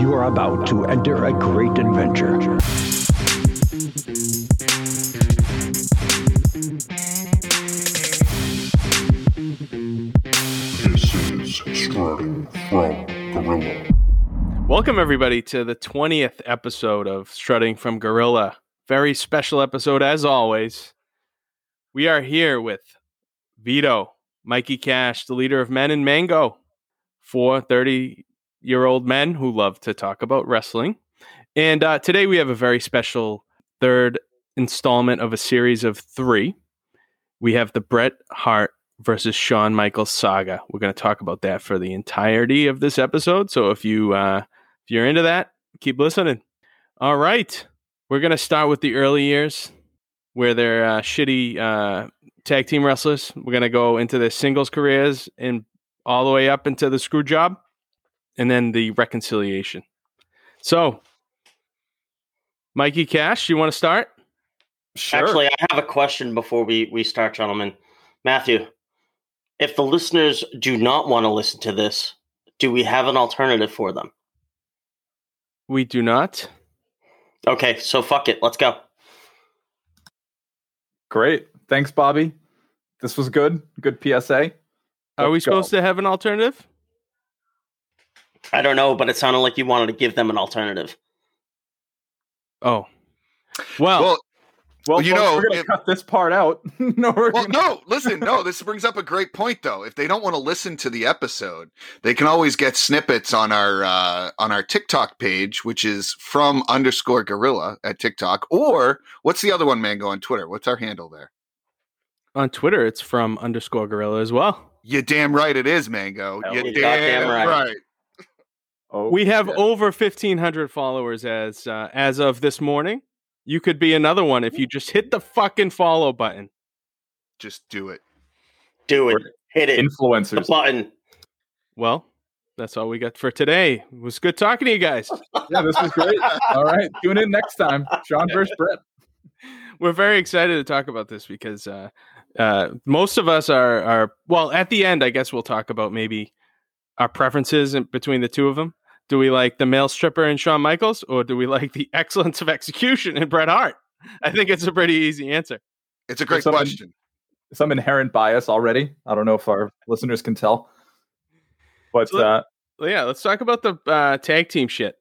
You are about to enter a great adventure. This is Strutting from Gorilla. Welcome, everybody, to the 20th episode of Strutting from Gorilla. Very special episode, as always. We are here with Vito, Mikey Cash, the leader of Men in Mango, four 30 year old men who love to talk about wrestling. And uh, today we have a very special third installment of a series of three. We have the Bret Hart versus Shawn Michaels saga. We're going to talk about that for the entirety of this episode. So if you uh, if you're into that, keep listening. All right, we're going to start with the early years where they're uh, shitty uh, tag team wrestlers. We're going to go into their singles careers and all the way up into the screw job, and then the reconciliation. So, Mikey Cash, you want to start? Sure. Actually, I have a question before we, we start, gentlemen. Matthew, if the listeners do not want to listen to this, do we have an alternative for them? We do not. Okay, so fuck it. Let's go. Great. Thanks, Bobby. This was good. Good PSA. Let's Are we go. supposed to have an alternative? I don't know, but it sounded like you wanted to give them an alternative. Oh. Well, well well, you know, we're going to cut this part out. no, well, gonna... no. Listen, no. This brings up a great point, though. If they don't want to listen to the episode, they can always get snippets on our uh, on our TikTok page, which is from underscore gorilla at TikTok. Or what's the other one, Mango, on Twitter? What's our handle there? On Twitter, it's from underscore gorilla as well. You damn right it is, Mango. You damn, damn right. right. Oh, we have shit. over fifteen hundred followers as uh, as of this morning. You could be another one if you just hit the fucking follow button. Just do it. Do it. Hit it. Influencers. The button. Well, that's all we got for today. It was good talking to you guys. yeah, this was great. all right. Tune in next time. Shawn versus Bret. We're very excited to talk about this because uh, uh, most of us are are well at the end. I guess we'll talk about maybe our preferences in, between the two of them. Do we like the male stripper in Shawn Michaels, or do we like the excellence of execution in Bret Hart? I think it's a pretty easy answer. It's a great some, question. Some inherent bias already. I don't know if our listeners can tell, but so uh, yeah, let's talk about the uh, tag team shit.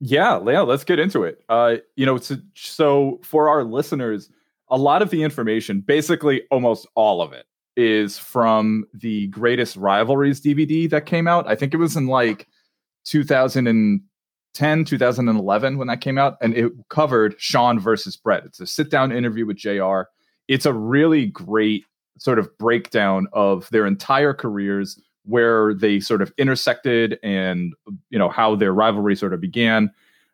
Yeah, yeah, let's get into it. Uh, you know, so, so for our listeners, a lot of the information, basically almost all of it, is from the Greatest Rivalries DVD that came out. I think it was in like 2010, 2011 when that came out, and it covered Shawn versus Bret. It's a sit down interview with JR. It's a really great sort of breakdown of their entire careers, where they sort of intersected, and you know how their rivalry sort of began,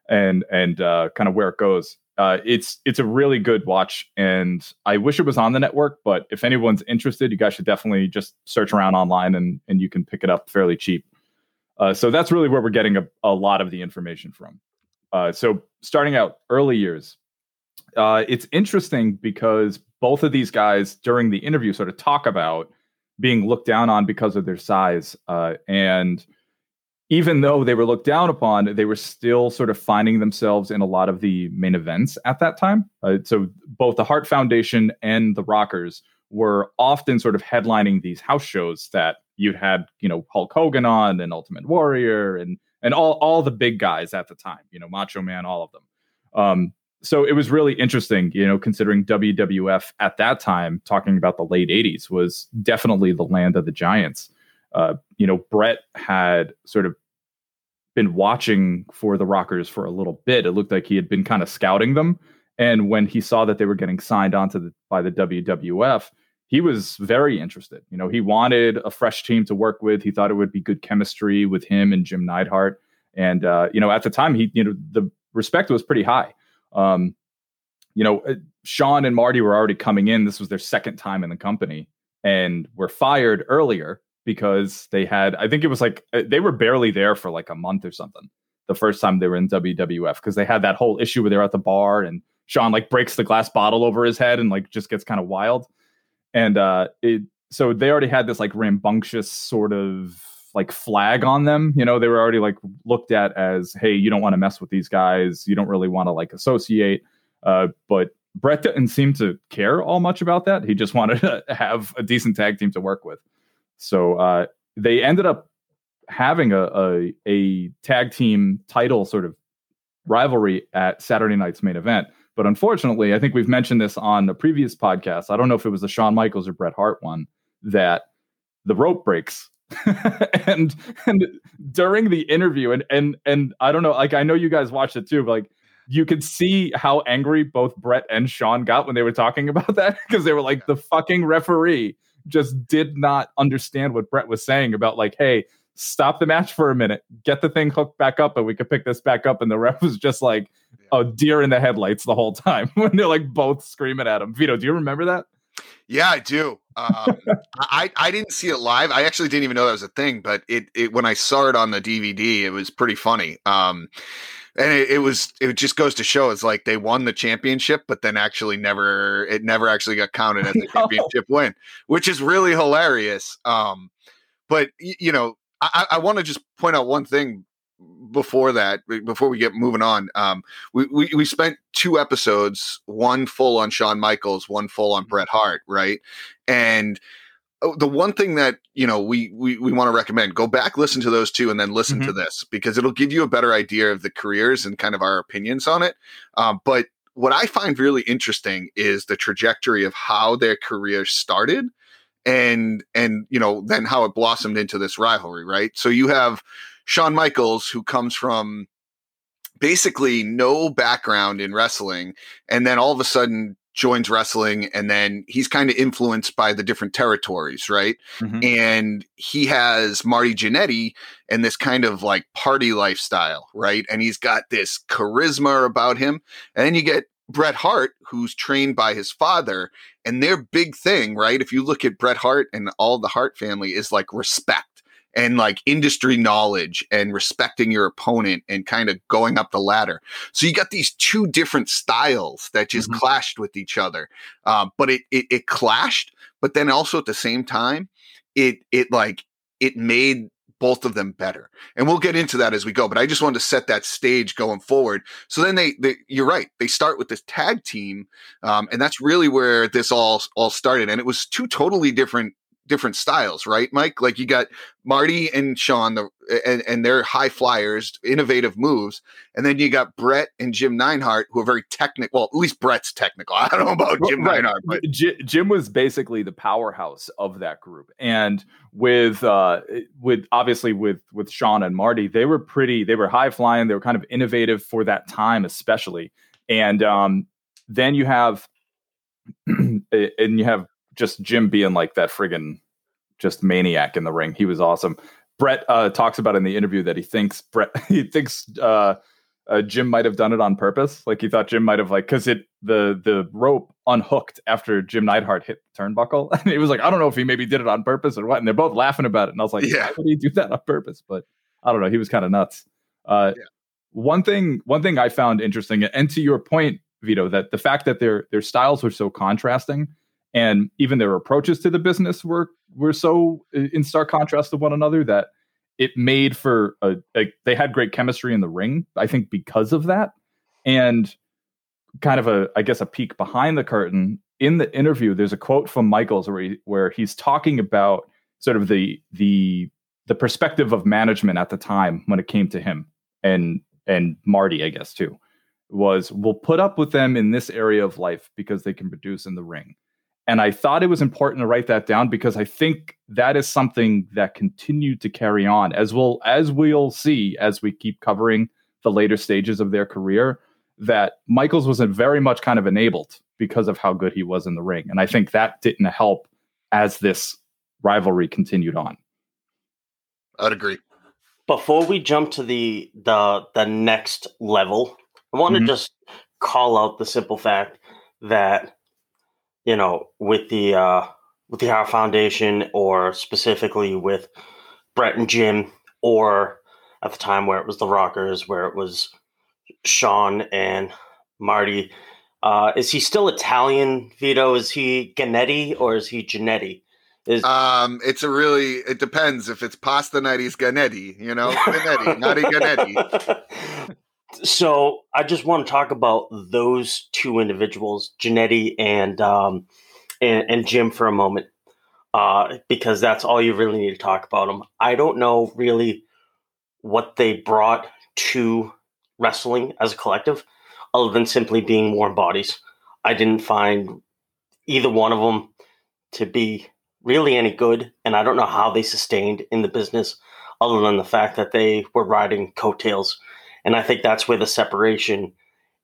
and and uh, kind of where it goes. Uh, it's it's a really good watch, and I wish it was on the network. But if anyone's interested, you guys should definitely just search around online, and and you can pick it up fairly cheap. Uh, so that's really where we're getting a, a lot of the information from. Uh, so starting out early years, uh, it's interesting because both of these guys during the interview sort of talk about being looked down on because of their size. Uh, and even though they were looked down upon, they were still sort of finding themselves in a lot of the main events at that time. Uh, so both the Hart Foundation and the Rockers were often sort of headlining these house shows that you had, you know, Hulk Hogan on and Ultimate Warrior and and all all the big guys at the time, you know, Macho Man, all of them. Um, so it was really interesting, you know, considering WWF at that time, talking about the late '80s, was definitely the land of the giants. Uh, you know, Bret had sort of been watching for the Rockers for a little bit. It looked like he had been kind of scouting them, and when he saw that they were getting signed onto the by the WWF, he was very interested. You know, he wanted a fresh team to work with. He thought it would be good chemistry with him and Jim Neidhart. And uh, you know, at the time, he you know the respect was pretty high. Um, you know, Shawn and Marty were already coming in. This was their second time in the company, and were fired earlier because they had. I think it was like uh, they were barely there for like a month or something. The first time they were in WWF because they had that whole issue where they're at the bar and Shawn like breaks the glass bottle over his head and like just gets kind of wild and uh, it so they already had this like rambunctious sort of like flag on them. You know, they were already like looked at as, hey, you don't want to mess with these guys. You don't really want to like associate. Uh, but Bret didn't seem to care all much about that. He just wanted to have a decent tag team to work with. So uh, they ended up having a, a, a tag team title sort of rivalry at Saturday night's main event. But unfortunately, I think we've mentioned this on the previous podcast. I don't know if it was the Shawn Michaels or Bret Hart one that the rope breaks. and and during the interview and and and I don't know like I know you guys watched it too but like you could see how angry both Bret and Shawn got when they were talking about that because they were like the fucking referee just did not understand what Bret was saying about like hey stop the match for a minute, get the thing hooked back up, and we could pick this back up. And the ref was just like a deer in the headlights the whole time when they're like both screaming at him. Vito, do you remember that? Yeah, I do. Um, I I didn't see it live. I actually didn't even know that was a thing. But it, it when I saw it on the DVD, it was pretty funny. Um, and it, it, was it just goes to show it's like they won the championship, but then actually never it never actually got counted as a championship win, which is really hilarious. Um, but you know, I, I want to just point out one thing before that, before we get moving on. Um, we, we, we spent two episodes, one full on Shawn Michaels, one full on Bret Hart, right? And oh, the one thing that you know we we, we want to recommend go back listen to those two and then listen mm-hmm. to this because it'll give you a better idea of the careers and kind of our opinions on it um, but what i find really interesting is the trajectory of how their careers started and and you know then how it blossomed into this rivalry right? So you have Shawn Michaels who comes from basically no background in wrestling and then all of a sudden joins wrestling and then he's kind of influenced by the different territories right? Mm-hmm. and he has Marty Jannetty and this kind of like party lifestyle right? And he's got this charisma about him and then you get Bret Hart, who's trained by his father, and their big thing, right? If you look at Bret Hart and all the Hart family, is like respect and like industry knowledge and respecting your opponent and kind of going up the ladder. So you got these two different styles that just mm-hmm. clashed with each other. Um, but it, it it clashed, but then also at the same time, it it like it made both of them better. And we'll get into that as we go. But I just wanted to set that stage going forward. So then they, they you're right. They start with this tag team, um, and that's really where this all all started. And it was two totally different different styles, right, Mike? Like you got Marty and Shawn, the and, and they're high flyers, innovative moves, and then you got Bret and Jim Neidhart, who are very technical. Well, at least Bret's technical. I don't know about Jim right. Neidhart, but Jim was basically the powerhouse of that group, and with uh, with obviously with with Shawn and Marty, they were pretty. They were high flying. They were kind of innovative for that time, especially. And um, then you have and you have just Jim being like that friggin' just maniac in the ring. He was awesome. Bret uh, talks about in the interview that he thinks Bret he thinks uh, uh, Jim might have done it on purpose. Like he thought Jim might have like because it the the rope unhooked after Jim Neidhart hit the turnbuckle, and he was like, I don't know if he maybe did it on purpose or what. And they're both laughing about it, and I was like, Yeah, why would he do that on purpose? But I don't know. He was kind of nuts. Uh, yeah. One thing one thing I found interesting, and to your point, Vito, that the fact that their their styles were so contrasting and even their approaches to the business were were so uh, in stark contrast to one another that it made for a, a, they had great chemistry in the ring i think because of that. And kind of a i guess a peek behind the curtain in the interview there's a quote from michaels where he, where he's talking about sort of the the the perspective of management at the time when it came to him and and marty i guess too was we'll put up with them in this area of life because they can produce in the ring and I thought it was important to write that down because I think that is something that continued to carry on as we'll as we'll see as we keep covering the later stages of their career that Michaels was very much kind of enabled because of how good he was in the ring. And I think that didn't help as this rivalry continued on. I'd agree. Before we jump to the the the next level, I want mm-hmm. to just call out the simple fact that you know, with the uh, with the Hart Foundation, or specifically with Bret and Jim, or at the time where it was the Rockers, where it was Shawn and Marty. Uh, is he still Italian, Vito? Is he Ganetti or is he Genetti? Is Um, it's a really. It depends if it's pasta nighty's ganetti. You know, ganetti, not a ganetti. so I just want to talk about those two individuals, Jannetty and um, and, and Jim, for a moment, uh, because that's all you really need to talk about them. I don't know really what they brought to wrestling as a collective, other than simply being warm bodies. I didn't find either one of them to be really any good, and I don't know how they sustained in the business, other than the fact that they were riding coattails. And I think that's where the separation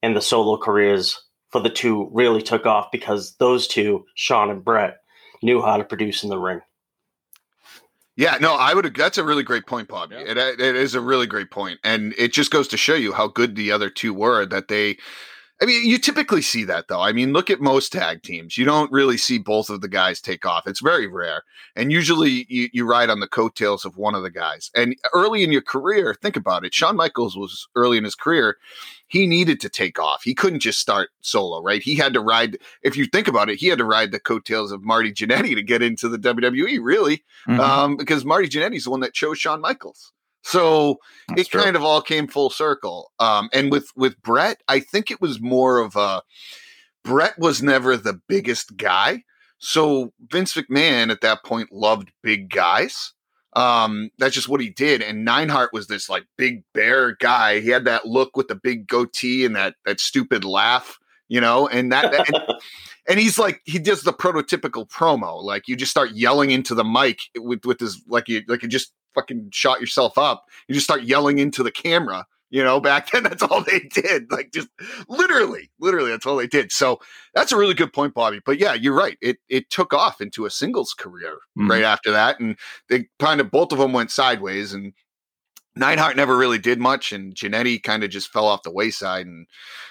and the solo careers for the two really took off because those two, Shawn and Bret, knew how to produce in the ring. Yeah, no, I would. That's a really great point, Bobby. It, it is a really great point, and it just goes to show you how good the other two were. That they, I mean, you typically see that though. I mean, look at most tag teams. You don't really see both of the guys take off. It's very rare, and usually you, you ride on the coattails of one of the guys. And early in your career, think about it. Shawn Michaels was early in his career he needed to take off. He couldn't just start solo, right? He had to ride, if you think about it, he had to ride the coattails of Marty Jannetty to get into the WWE, really, Mhm. um, because Marty Jannetty's the one that chose Shawn Michaels. So That's it true. kind of all came full circle. Um, and with with Bret, I think it was more of a Bret was never the biggest guy. So Vince McMahon at that point loved big guys. Um, that's just what he did. And Neidhart was this like big bear guy. He had that look with the big goatee and that that stupid laugh, you know, and that, that- and, and he's like he does the prototypical promo. Like you just start yelling into the mic with with his like you like you just fucking shot yourself up. You just start yelling into the camera. You know, back then that's all they did. Like just literally, literally, that's all they did. So that's a really good point, Bobby. But yeah, you're right. It it took off into a singles career Mhm. right after that, and they kind of both of them went sideways. And Neidhart never really did much, and Jannetty kind of just fell off the wayside. And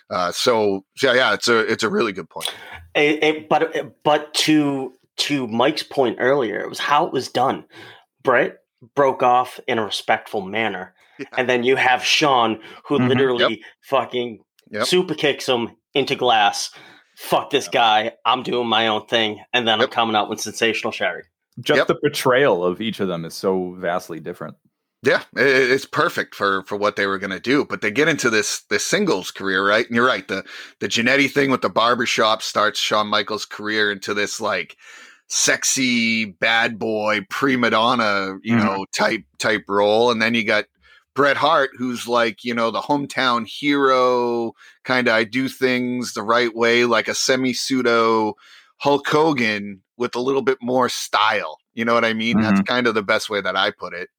uh, so, yeah, yeah, it's a it's a really good point. It- it- but but to to Mike's point earlier, it was how it was done. Bret broke off in a respectful manner, Yeah. and then you have Shawn who Mhm. literally fucking Yep. super kicks him into glass. Fuck this guy! I'm doing my own thing, and then Yep. I'm coming out with sensational Sherri. Just Yep. the portrayal of each of them is so vastly different. Yeah, it's perfect for for what they were going to do. But they get into this this singles career, right? And you're right. The the Jannetty thing with the barbershop starts Shawn Michaels' career into this like sexy bad boy prima donna, you Mhm. know, type type role. And then you got Bret Hart, who's like, you know, the hometown hero, kind of I do things the right way, like a semi pseudo Hulk Hogan with a little bit more style. You know what I mean? That's kind of the best way that I put it.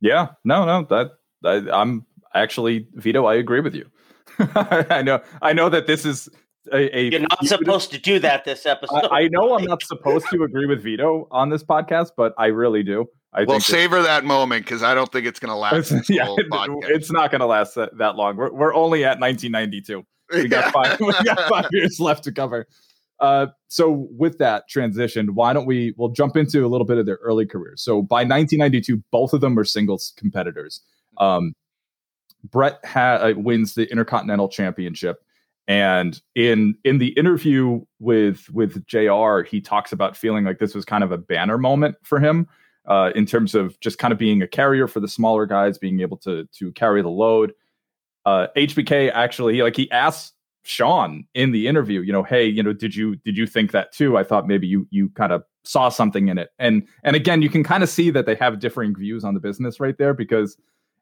Yeah, no, no, that I, I'm actually Vito. I agree with you. I know, I know that this is a. a You're not supposed to do that this episode. I, I know I'm not supposed to agree with Vito on this podcast, but I really do. I well, think savor that moment because I don't think it's going to last. it's, this yeah, whole podcast. it's not going to last that, that long. We're, we're only at 1992. We got five. we got five years left to cover. Uh, so with that transition, why don't we? We'll jump into a little bit of their early careers. So by 1992, both of them were singles competitors. Um, Bret ha- uh, wins the Intercontinental Championship, and in in the interview with with JR, he talks about feeling like this was kind of a banner moment for him uh, in terms of just kind of being a carrier for the smaller guys, being able to to carry the load. Uh, HBK actually, he, like he asked Shawn in the interview, you know, hey, you know, did you did you think that too? I thought maybe you you kind of saw something in it, and and again, you can kind of see that they have differing views on the business right there because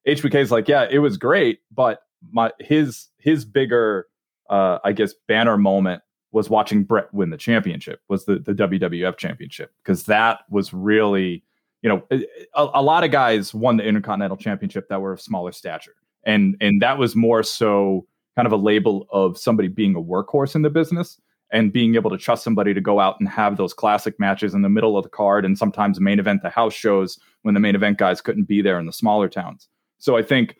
HBK is like, yeah, it was great, but my his his bigger, uh, I guess, banner moment was watching Bret win the championship, was the the WWF championship, because that was really, you know, a, a lot of guys won the Intercontinental Championship that were of smaller stature, and and that was more so kind of a label of somebody being a workhorse in the business and being able to trust somebody to go out and have those classic matches in the middle of the card and sometimes main event the house shows when the main event guys couldn't be there in the smaller towns. So I think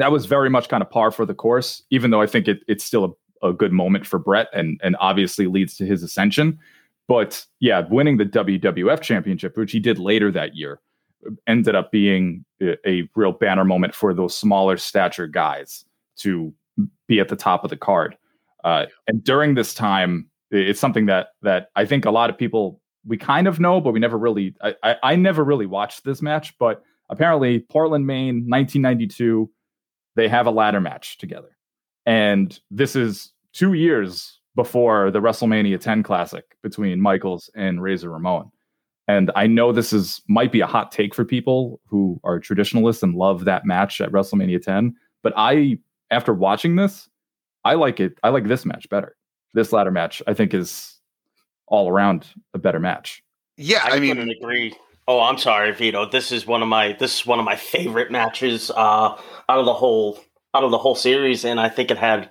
that was very much kind of par for the course, even though I think it, it's still a, a good moment for Bret and and obviously leads to his ascension. But yeah, winning the WWF championship, which he did later that year, ended up being a, a real banner moment for those smaller stature guys to be at the top of the card. Uh, and during this time, it's something that that I think a lot of people we kind of know, but we never really. I, I, I never really watched this match, but apparently Portland, Maine, 1992, they have a ladder match together, and this is two years before the WrestleMania 10 Classic between Michaels and Razor Ramon. And I know this is might be a hot take for people who are traditionalists and love that match at WrestleMania 10, but I after watching this, I like it. I like this match better. This ladder match, I think, is all around a better match. Yeah, I, I, mean, couldn't agree. Oh, I'm sorry, Vito. This is one of my this is one of my favorite matches uh, out of the whole out of the whole series, and I think it had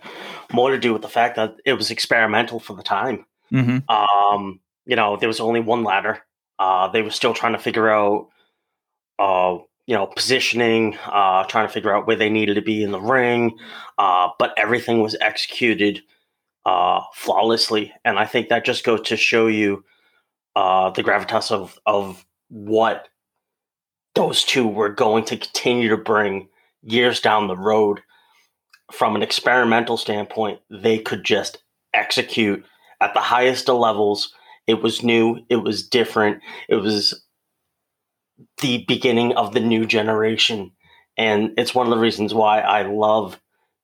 more to do with the fact that it was experimental for the time. Mm-hmm. Um, you know, there was only one ladder. Uh, they were still trying to figure out, uh, you know, positioning, uh, trying to figure out where they needed to be in the ring. Uh, but everything was executed uh, flawlessly, and I think that just goes to show you uh, the gravitas of of what those two were going to continue to bring years down the road. From an experimental standpoint, they could just execute at the highest of levels. It was new, it was different, it was the beginning of the new generation. And it's one of the reasons why I love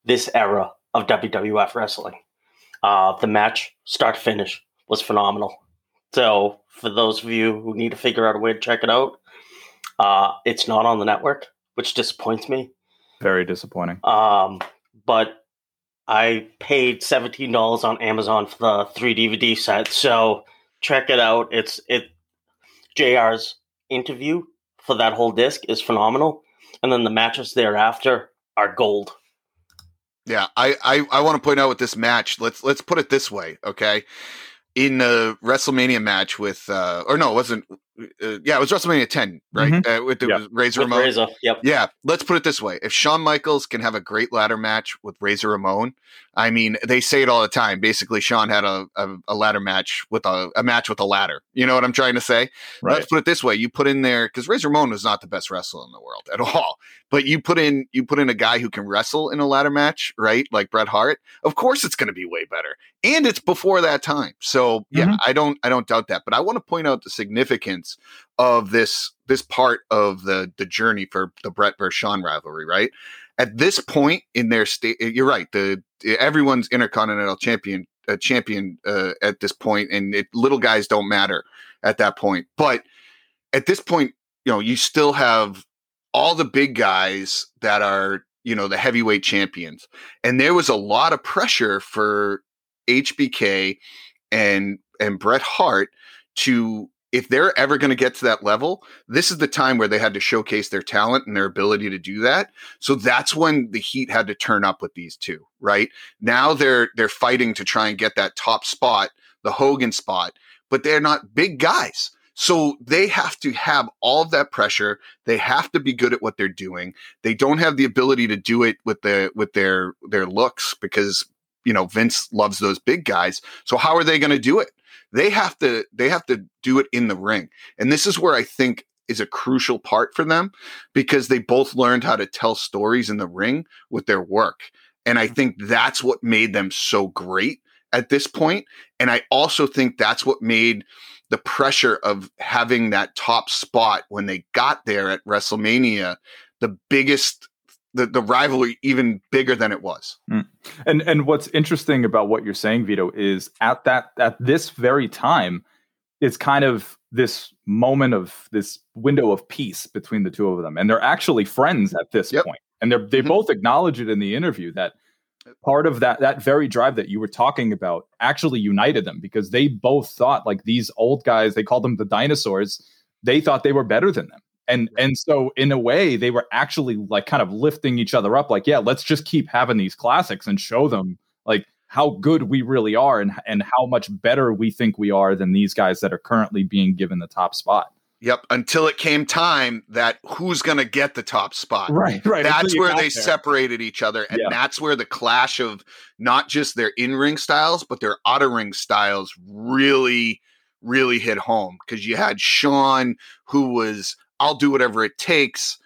this era of WWF wrestling. Uh, the match, start to finish, was phenomenal. So, for those of you who need to figure out a way to check it out, uh, it's not on the network, which disappoints me. Very disappointing. Um, but I paid seventeen dollars on Amazon for the three DVD set, so check it out. It's it. JR's interview for that whole disc is phenomenal, and then the matches thereafter are gold. Yeah, I, I, I want to point out with this match. Let's let's put it this way, okay? In the WrestleMania match with, uh, or no, it wasn't. Uh, yeah, it was WrestleMania 10, right? Uh, with the Yeah. Razor With Ramon. Razor, yep. Yeah, let's put it this way: if Shawn Michaels can have a great ladder match with Razor Ramon, I mean, they say it all the time. Basically, Shawn had a, a, a ladder match with a, a match with a ladder. You know what I'm trying to say? Right. Let's put it this way: you put in there because Razor Ramon was not the best wrestler in the world at all, but you put in you put in a guy who can wrestle in a ladder match, right? Like Bret Hart. Of course, it's going to be way better, and it's before that time. So yeah, Mhm. I don't I don't doubt that. But I want to point out the significance of this this part of the the journey for the Bret versus Shawn rivalry, right? At this point in their state, you're right. The everyone's intercontinental champion uh, champion uh, at this point, and it, little guys don't matter at that point. But at this point, you know, you still have all the big guys that are you know the heavyweight champions, and there was a lot of pressure for HBK and and Bret Hart to if they're ever going to get to that level, this is the time where they had to showcase their talent and their ability to do that. So that's when the heat had to turn up with these two, right? Now they're they're fighting to try and get that top spot, the Hogan spot, but they're not big guys. So they have to have all of that pressure. They have to be good at what they're doing. They don't have the ability to do it with the with their their looks because you know Vince loves those big guys. So how are they going to do it? They have to they have to do it in the ring. And this is where I think is a crucial part for them because they both learned how to tell stories in the ring with their work. And I mm-hmm. think that's what made them so great at this point. And I also think that's what made the pressure of having that top spot when they got there at WrestleMania the biggest the, the rivalry even bigger than it was. And and what's interesting about what you're saying, Vito, is at that at this very time, it's kind of this moment of this window of peace between the two of them, and they're actually friends at this Yep. point. And they're they Mhm. both acknowledge it in the interview that part of that that very drive that you were talking about actually united them because they both thought like these old guys they called them the dinosaurs they thought they were better than them and and so in a way they were actually like kind of lifting each other up like yeah let's just keep having these classics and show them like how good we really are and and how much better we think we are than these guys that are currently being given the top spot Yep. Until it came time that who's going to get the top spot. right right That's where they separated each other. And Yeah. that's where the clash of not just their in ring styles, but their out of ring styles really, really hit home. Because you had Shawn, who was, I'll do whatever it takes.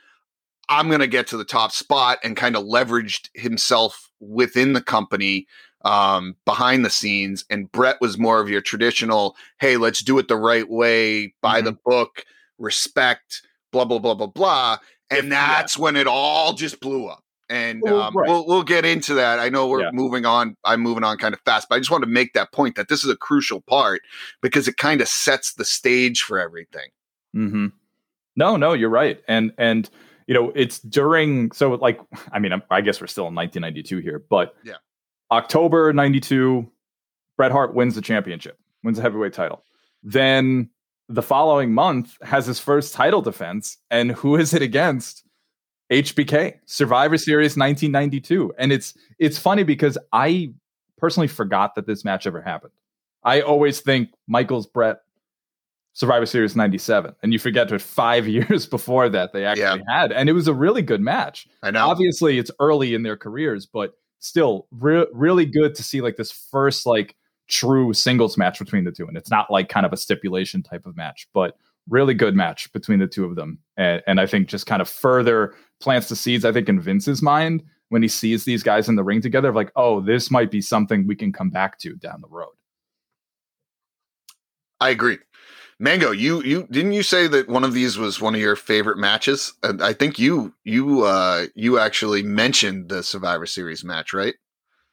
I'm going to get to the top spot and kind of leveraged himself within the company um, behind the scenes, and Bret was more of your traditional, hey, let's do it the right way, by the book, respect, blah blah blah blah blah, and that's when it all just blew up. And Well, um, right. we'll we'll get into that. I know we're Yeah. moving on. I'm moving on kind of fast, but I just want to make that point that this is a crucial part because it kind of sets the stage for everything. hmm No, no, you're right. And and you know, it's during so like I mean, I'm, I guess we're still in 1992 here, but Yeah. October 92 Bret Hart wins the championship, wins the heavyweight title. Then the following month has his first title defense and who is it against? HBK, Survivor Series 1992. And it's it's funny because I personally forgot that this match ever happened. I always think Michaels Bret Survivor Series 97. And you forget that five years before that they actually had. And it was a really good match. I know. Obviously, it's early in their careers, but still re- really good to see like this first like true singles match between the two. And it's not like kind of a stipulation type of match, but really good match between the two of them. And, and I think just kind of further plants the seeds, I think, in Vince's mind when he sees these guys in the ring together of like, oh, this might be something we can come back to down the road. I agree. Mango, you you didn't you say that one of these was one of your favorite matches? And I think you you uh you actually mentioned the Survivor Series match, right?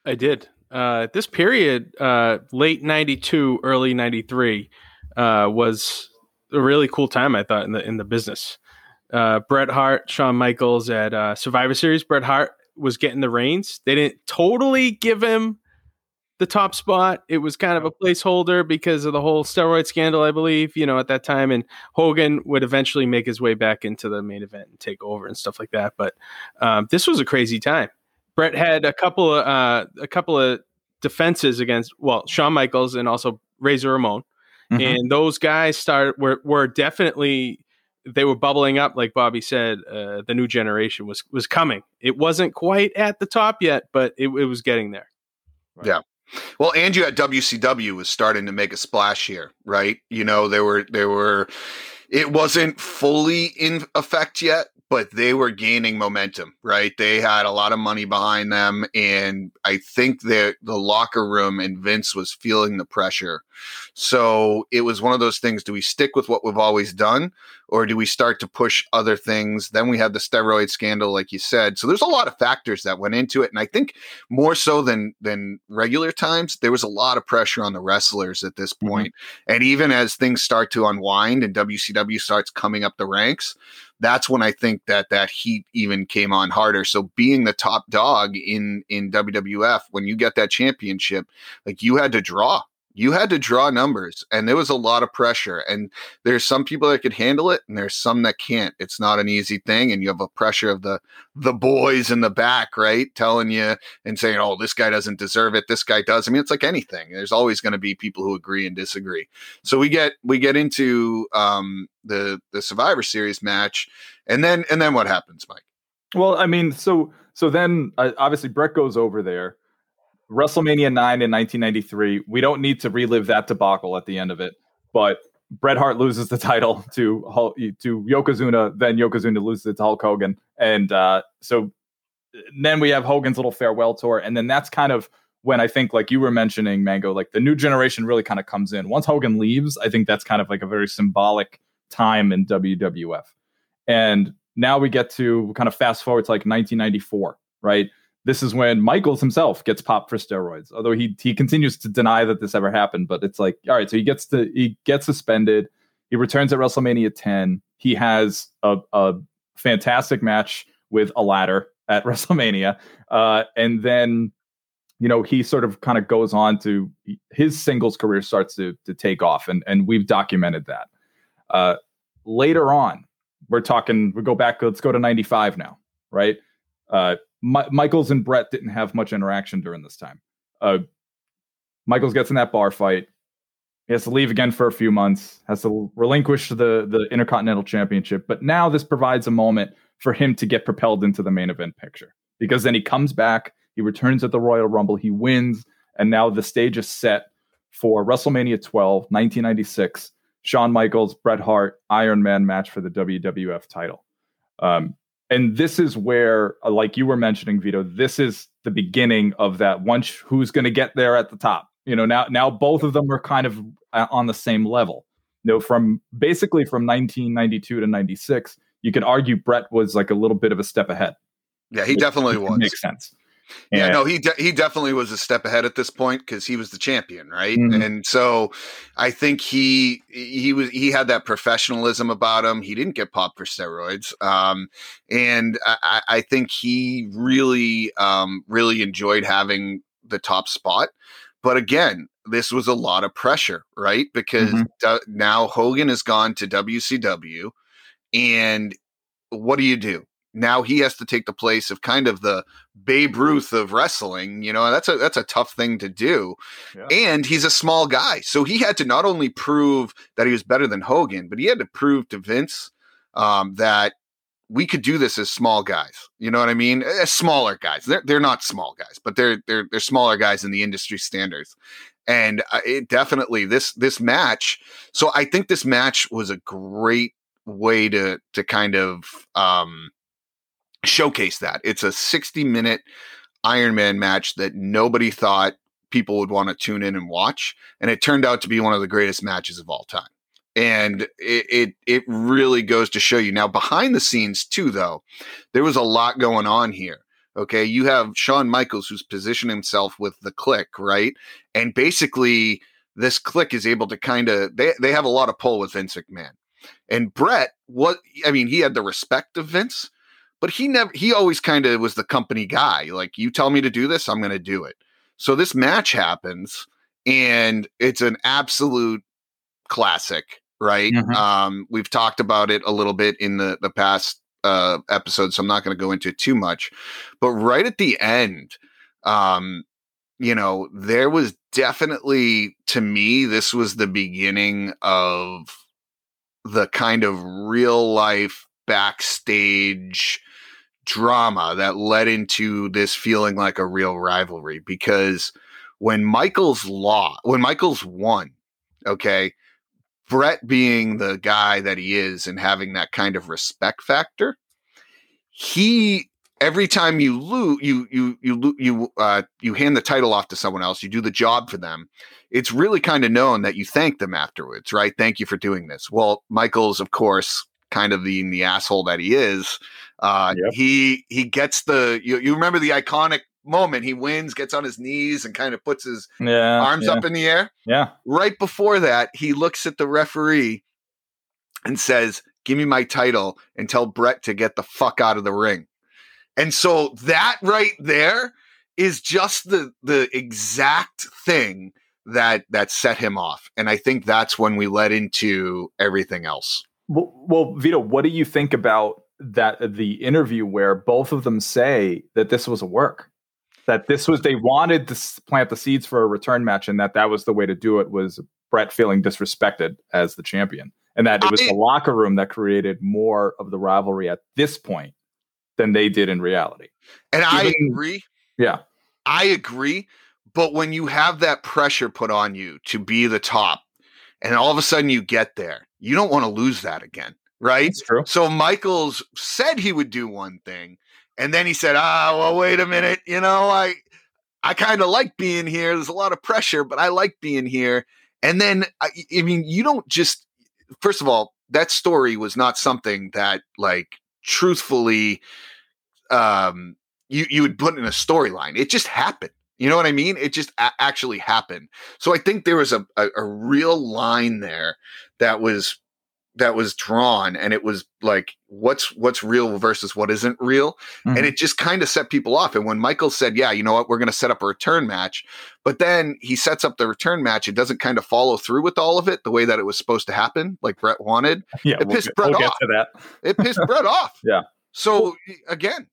I did. Uh, this period, uh, late '92, early '93, uh, was a really cool time. I thought in the in the business. Uh, Bret Hart, Shawn Michaels at uh, Survivor Series. Bret Hart was getting the reins. They didn't totally give him the top spot. It was kind of a placeholder because of the whole steroid scandal, I believe. You know, at that time, and Hogan would eventually make his way back into the main event and take over and stuff like that. But um, this was a crazy time. Bret had a couple of uh, a couple of defenses against well Shawn Michaels and also Razor Ramon, Mhm. and those guys started were were definitely they were bubbling up like Bobby said. Uh, the new generation was was coming. It wasn't quite at the top yet, but it, it was getting there. Well, and you had WCW was starting to make a splash here, right? You know, there were there were it wasn't fully in effect yet, but they were gaining momentum, right? They had a lot of money behind them, and I think that the locker room and Vince was feeling the pressure. So it was one of those things: do we stick with what we've always done, or do we start to push other things? Then we had the steroid scandal, like you said. So there's a lot of factors that went into it, and I think more so than than regular times, there was a lot of pressure on the wrestlers at this mm-hmm. point. And even as things start to unwind and WCW starts coming up the ranks, that's when I think that that heat even came on harder. So being the top dog in in WWF, when you get that championship, like you had to draw. You had to draw numbers, and there was a lot of pressure. And there's some people that could handle it, and there's some that can't. It's not an easy thing, and you have a pressure of the the boys in the back, right, telling you and saying, "Oh, this guy doesn't deserve it. This guy does." I mean, it's like anything. There's always going to be people who agree and disagree. So we get we get into um, the the Survivor Series match, and then and then what happens, Mike? Well, I mean, so so then uh, obviously Bret goes over there. WrestleMania 9 in 1993. We don't need to relive that debacle at the end of it, but Bret Hart loses the title to to Yokozuna, then Yokozuna loses it to Hulk Hogan, and uh, so then we have Hogan's little farewell tour, and then that's kind of when I think, like you were mentioning, Mango, like the new generation really kind of comes in. Once Hogan leaves, I think that's kind of like a very symbolic time in WWF, and now we get to kind of fast forward to like 1994, right? This is when Michaels himself gets popped for steroids, although he he continues to deny that this ever happened. But it's like, all right, so he gets to he gets suspended. He returns at WrestleMania 10. He has a, a fantastic match with a ladder at WrestleMania, uh, and then you know he sort of kind of goes on to his singles career starts to to take off, and and we've documented that. Uh, later on, we're talking. We go back. Let's go to '95 now, right? Uh, Mi- Michaels and Bret didn't have much interaction during this time. Uh, Michaels gets in that bar fight. He has to leave again for a few months. Has to relinquish the the Intercontinental Championship. But now this provides a moment for him to get propelled into the main event picture because then he comes back. He returns at the Royal Rumble. He wins, and now the stage is set for WrestleMania 12, 1996. Shawn Michaels, Bret Hart, Iron Man match for the WWF title. Um, and this is where, uh, like you were mentioning, Vito, this is the beginning of that once who's going to get there at the top. You know, now now both of them are kind of uh, on the same level. You know, from basically from 1992 to 96, you could argue bret was like a little bit of a step ahead. Yeah, he definitely was. Makes sense. Yeah, no, he de- he definitely was a step ahead at this point because he was the champion, right? Mhm. And so I think he he was he had that professionalism about him. He didn't get popped for steroids, um, and I, I think he really um, really enjoyed having the top spot. But again, this was a lot of pressure, right? Because Mhm. du- now Hogan has gone to WCW, and what do you do? Now he has to take the place of kind of the Babe Ruth of wrestling. You know, that's a that's a tough thing to do. Yeah. And he's a small guy, so he had to not only prove that he was better than Hogan, but he had to prove to Vince um, that we could do this as small guys. You know what I mean? As smaller guys. They're they're not small guys, but they're they're they're smaller guys in the industry standards. And uh, it definitely this this match. So I think this match was a great way to to kind of um showcase that. It's a 60 minute Iron Man match that nobody thought people would want to tune in and watch. And it turned out to be one of the greatest matches of all time. And it, it it really goes to show you now behind the scenes too, though, there was a lot going on here. Okay, you have Shawn Michaels who's positioned himself with the Kliq, right? And basically, this Kliq is able to kind of they they have a lot of pull with Vince McMahon. And Bret, what I mean, he had the respect of Vince, but he never he always kind of was the company guy. Like you tell me to do this, I'm going to do it. So this match happens and it's an absolute classic, right? Mhm. Um we've talked about it a little bit in the the past uh episodes, so I'm not going to go into it too much. But right at the end, um you know, there was definitely to me this was the beginning of the kind of real life backstage drama that led into this feeling like a real rivalry because when Michaels law when Michaels won, okay, Bret being the guy that he is and having that kind of respect factor, he every time you lose you you you you uh you hand the title off to someone else, you do the job for them. It's really kind of known that you thank them afterwards, right? Thank you for doing this. Well, Michaels, of course, kind of the the asshole that he is, uh, Yep. he he gets the you, you remember the iconic moment he wins, gets on his knees and kind of puts his Yeah. arms yeah, up in the air. Yeah. Right before that, he looks at the referee and says, "Give me my title and tell Bret to get the fuck out of the ring." And so that right there is just the the exact thing that that set him off. And I think that's when we led into everything else. Well, well, Vito, what do you think about that uh, the interview where both of them say that this was a work? That this was they wanted to plant the seeds for a return match, and that that was the way to do it was Bret feeling disrespected as the champion, and that it was I- the locker room that created more of the rivalry at this point than they did in reality. And I agree. Yeah, I agree. But when you have that pressure put on you to be the top, and all of a sudden you get there, you don't want to lose that again, right? it's true. So Michaels said he would do one thing, and then he said, "Ah, well, wait a minute. You know, I, I kind of like being here. There's a lot of pressure, but I like being here." And then, I, I mean, you don't just. First of all, that story was not something that, like, truthfully, um, you you would put in a storyline. It just happened. You know what I mean? It just a- actually happened. So I think there was a, a a real line there that was that was drawn and it was like what's what's real versus what isn't real Mhm. and it just kind of set people off and when michael said yeah you know what we're going to set up a return match but then he sets up the return match it doesn't kind of follow through with all of it the way that it was supposed to happen like bret wanted Yeah, it we'll, pissed get, Bret we'll get off. to that. it pissed bret off Yeah. so again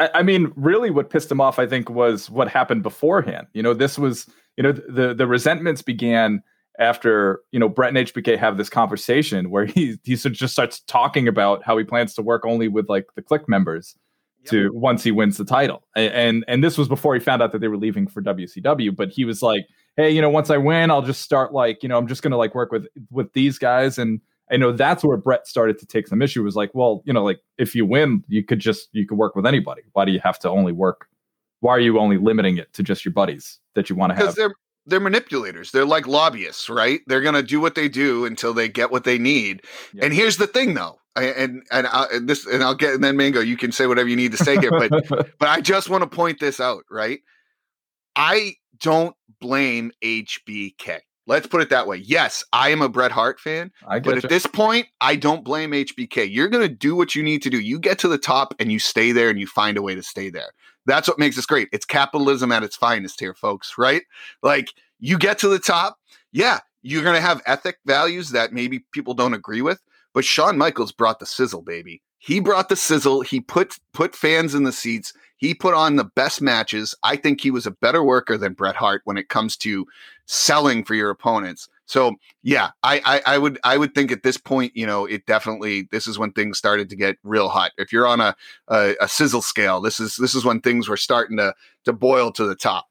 I, I mean, really, what pissed him off, I think, was what happened beforehand. You know, this was, you know, the the resentments began after you know Bret and HBK have this conversation where he he sort of just starts talking about how he plans to work only with like the Kliq members to once he wins the title, and and this was before he found out that they were leaving for WCW. But he was like, hey, you know, once I win, I'll just start like, you know, I'm just gonna like work with with these guys and. I know that's where Bret started to take some issue. Was like, well, you know, like if you win, you could just you could work with anybody. Why do you have to only work why are you only limiting it to just your buddies that you want to have? because they're they're manipulators. They're like lobbyists, right? They're gonna do what they do until they get what they need. Yeah. And here's the thing, though, and and, I, and this and I'll get and then Mango, you can say whatever you need to say here, but but I just want to point this out, right? I don't blame HBK. Let's put it that way. Yes, I am a Bret Hart fan, but get at this point, I don't blame HBK. You're going to do what you need to do. You get to the top and you stay there and you find a way to stay there. That's what makes this great. It's capitalism at its finest here, folks, right? Like you get to the top. Yeah, you're going to have ethic values that maybe people don't agree with, but Shawn Michaels brought the sizzle, baby. He brought the sizzle. He put put fans in the seats. He put on the best matches. I think he was a better worker than Bret Hart when it comes to selling for your opponents. So yeah, I, I I would I would think at this point, you know, it definitely this is when things started to get real hot. If you're on a a, a sizzle scale, this is this is when things were starting to to boil to the top.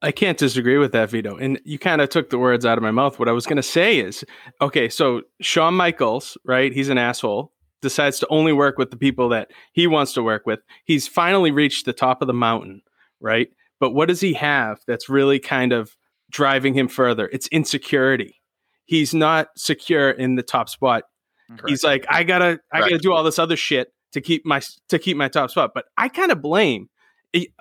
I can't disagree with that, Vito. And you kind of took the words out of my mouth. What I was going to say is okay, so Shawn Michaels, right? He's an asshole, decides to only work with the people that he wants to work with. He's finally reached the top of the mountain, right? But what does he have that's really kind of driving him further? It's insecurity. He's not secure in the top spot. Mm-hmm. He's like, I gotta, I gotta do all this other shit to keep my to keep my top spot. But I kind of blame,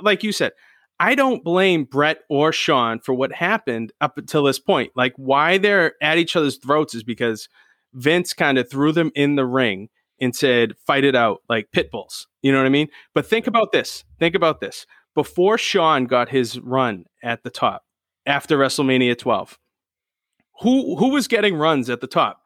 like you said, I don't blame Bret or Shawn for what happened up until this point. Like why they're at each other's throats is because Vince kind of threw them in the ring and said, fight it out like pit bulls. You know what I mean? But think about this. Think about this. Before Shawn got his run at the top after WrestleMania 12, who who was getting runs at the top?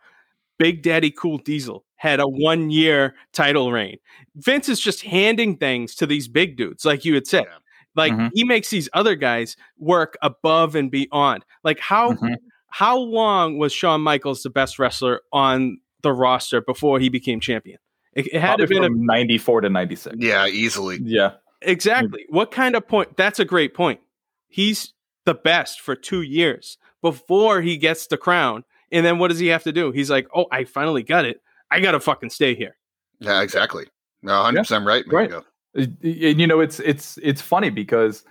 Big Daddy Cool Diesel had a one year title reign. Vince is just handing things to these big dudes, like you had said. Yeah. Like Mhm. he makes these other guys work above and beyond. Like how Mhm. how long was Shawn Michaels the best wrestler on the roster before he became champion? It, it had to Probably have been a, 94 to 96. Yeah, easily. Yeah. exactly. What kind of point? That's a great point. He's the best for two years before he gets the crown. And then what does he have to do? He's like, oh, I finally got it. I got to fucking stay here. Yeah, exactly. No, 100% right, Right. Mango. Uh, and you know it's it's it's funny because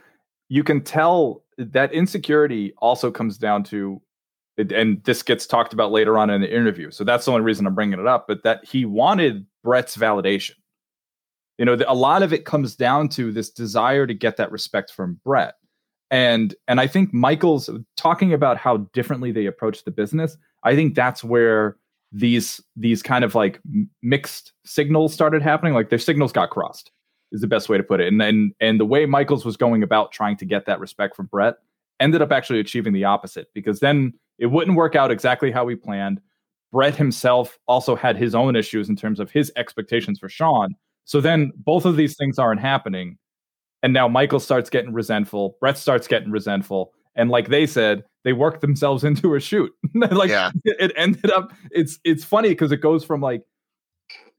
you can tell that insecurity also comes down to and this gets talked about later on in the interview. So that's the only reason i'm bringing it up but that he wanted bret's validation. You know a lot of it comes down to this desire to get that respect from bret. And and i think michaels talking about how differently they approach the business i think that's where these these kind of like mixed signals started happening. Like their signals got crossed is the best way to put it. And and and the way Michaels was going about trying to get that respect from Bret ended up actually achieving the opposite because then it wouldn't work out exactly how we planned. Bret himself also had his own issues in terms of his expectations for Shawn. So then both of these things aren't happening. And now Michael starts getting resentful. Bret starts getting resentful. And like they said, they worked themselves into a shoot. like Yeah. it ended up it's it's funny because it goes from like